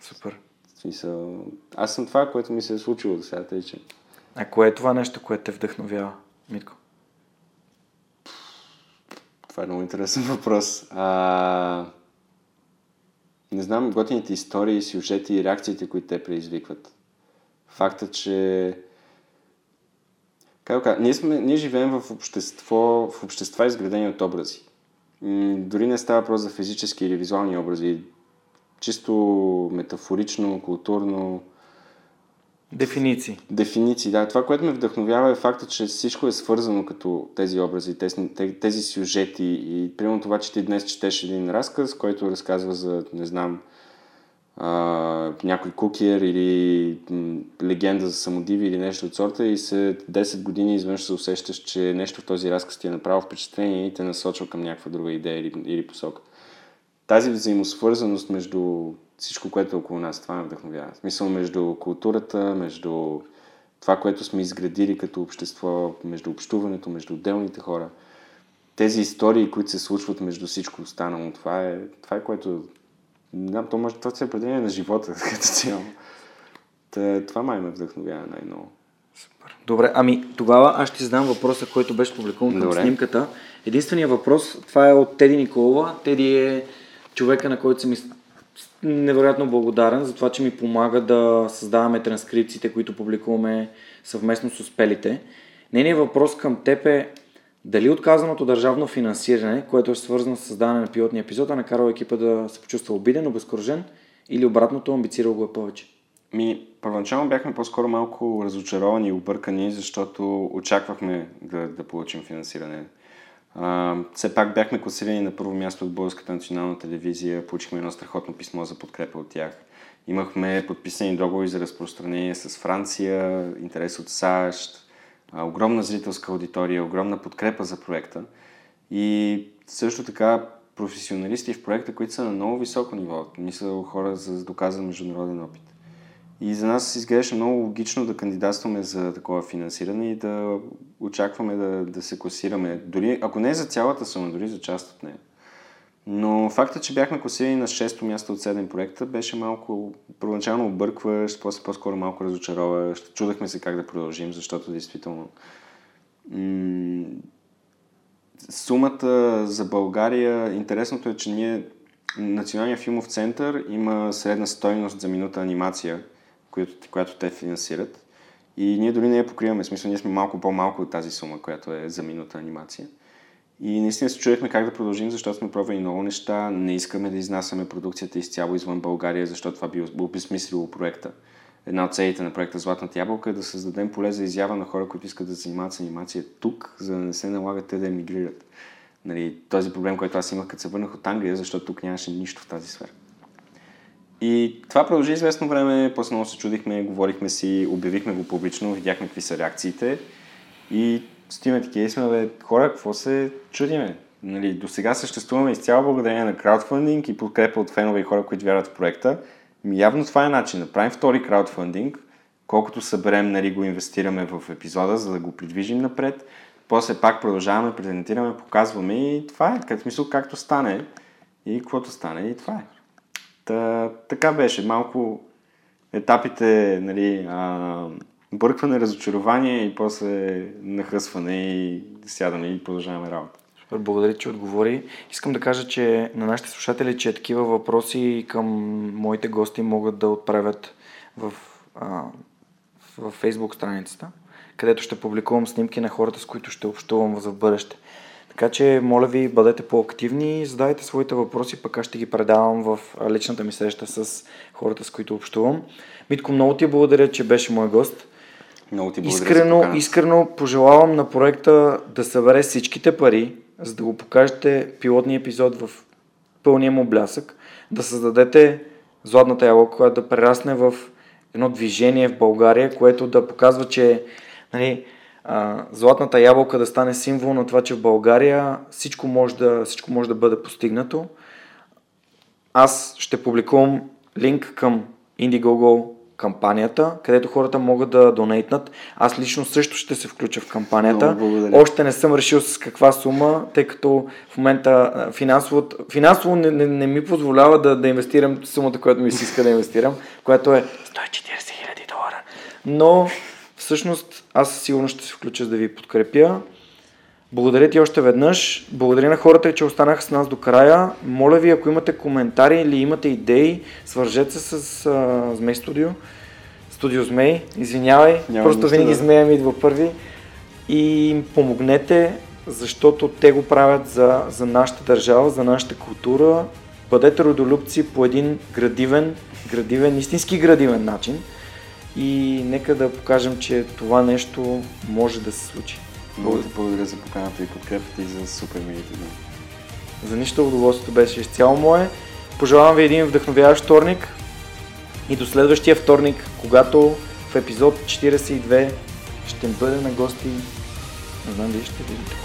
Супер. Смисъл, аз съм това, което ми се е случило до сега, тъй че. А кое е това нещо, което те вдъхновява, Митко? Това е много интересен въпрос. А... Не знам, готините истории, сюжети и реакциите, които те предизвикват. Факта, че... Как ние, сме, ние живеем в общество, в общества изградени от образи. М, Дори не става въпрос за физически или визуални образи. Чисто метафорично, културно, Дефиниции. Дефиниции, да. Това, което ме вдъхновява е факта, че всичко е свързано като тези образи, тези, те- тези сюжети и примерно това, че ти днес четеш един разказ, който разказва за, не знам, някой кукиер или легенда за самодиви или нещо от сорта и след 10 години изведнъж се усещаш, че нещо в този разказ ти е направил впечатление и те насочва към някаква друга идея или, или посока. Тази взаимосвързаност между всичко, което е около нас, това ме вдъхновява. В смисъл между културата, между това, което сме изградили като общество, между общуването, между отделните хора. Тези истории, които се случват между всичко останало, това е, това е което... Не знам, то може, това се определение на живота като цяло. Та, това май ме вдъхновява най-много. Супер. Добре, ами тогава аз ще задам въпроса, който беше публикуван към снимката. Единственият въпрос, това е от Теди Николова. Теди е човека, на който съм из- невероятно благодарен за това, че ми помага да създаваме транскрипциите, които публикуваме съвместно с успелите. Нейният въпрос към теб е дали отказаното държавно финансиране, което е свързано с създаване на пилотния епизод, а накарало екипа да се почувства обиден, обезкуражен или обратното, амбицирал го е повече? Ми, първоначално бяхме по-скоро малко разочаровани и объркани, защото очаквахме да, да получим финансиране. А, все пак бяхме класирани на първо място от Българската национална телевизия, получихме едно страхотно писмо за подкрепа от тях. Имахме подписани договори за разпространение с Франция, интерес от САЩ, огромна зрителска аудитория, огромна подкрепа за проекта. И също така професионалисти в проекта, които са на много високо ниво. Мисля хора с доказан международен опит. И за нас изглеждаше много логично да кандидатстваме за такова финансиране и да очакваме да, да се класираме, дори, ако не за цялата сума, дори за част от нея. Но факта, че бяхме класирани на 6-то място от 7 проекта, беше малко първоначално объркващ, после по-скоро малко разочароващ. Чудахме се как да продължим, защото действително м- сумата за България, интересното е, че ние Националния филмов център има средна стойност за минута анимация, която, която те финансират. И ние дори не я покриваме. В смисъл, ние сме малко по-малко от тази сума, която е за минута анимация. И наистина се чудехме как да продължим, защото сме пробвали много неща. Не искаме да изнасяме продукцията изцяло извън България, защото това би обезмислило проекта. Една от целите на проекта Златната ябълка е да създадем поле за изява на хора, които искат да занимават с анимация тук, за да не се налагат те да емигрират. Нали, този проблем, който аз имах, като се върнах от Англия, защото тук нямаше нищо в тази сфера. И това продължи известно време, после много се чудихме, говорихме си, обявихме го публично, видяхме какви са реакциите и стоиме такива сме, бе, хора, какво се чудиме? Нали, до сега съществуваме изцяло благодарение на краудфандинг и подкрепа от фенове и хора, които вярват в проекта. Ми явно това е начин. Да правим втори краудфандинг, колкото съберем, нали, го инвестираме в епизода, за да го придвижим напред. После пак продължаваме, презентираме, показваме и това е, като смисъл както стане и каквото стане и това е. Та, така беше, малко етапите, нали, а, бъркване, разочарование и после нахъсване и сядане и продължаваме работа. Благодаря, че отговори. Искам да кажа, че на нашите слушатели, че такива въпроси към моите гости могат да отправят в, а, в Facebook страницата, където ще публикувам снимки на хората, с които ще общувам за бъдеще. Така че, моля ви, бъдете по-активни, задайте своите въпроси, пък аз ще ги предавам в личната ми среща с хората, с които общувам. Митко, много ти благодаря, че беше мой гост. Много ти благодаря Искрено, искрено пожелавам на проекта да събере всичките пари, за да го покажете пилотния епизод в пълния му блясък, да създадете златната ябълка, която да прерасне в едно движение в България, което да показва, че нали, а, златната ябълка да стане символ на това, че в България всичко може да, всичко може да бъде постигнато. Аз ще публикувам линк към Indiegogo кампанията, където хората могат да донейтнат. Аз лично също ще се включа в кампанията. Още не съм решил с каква сума, тъй като в момента финансово, финансово не, не, не ми позволява да, да инвестирам сумата, която ми се иска да инвестирам, която е 140 хиляди долара. Но всъщност аз сигурно ще се включа да ви подкрепя. Благодаря ти още веднъж. Благодаря на хората, че останаха с нас до края. Моля ви, ако имате коментари или имате идеи, свържете се с uh, Змей Студио. Студио Змей, извинявай, Няма просто винаги да. Змея ми идва първи. И им помогнете, защото те го правят за, за нашата държава, за нашата култура. Бъдете родолюбци по един градивен, градивен, истински градивен начин. И нека да покажем, че това нещо може да се случи. Много ти благодаря за поканата и подкрепата и за супер милите думи. За нищо удоволствието беше изцяло мое. Пожелавам ви един вдъхновяващ вторник и до следващия вторник, когато в епизод 42 ще бъде на гости. Не знам дали ще видите.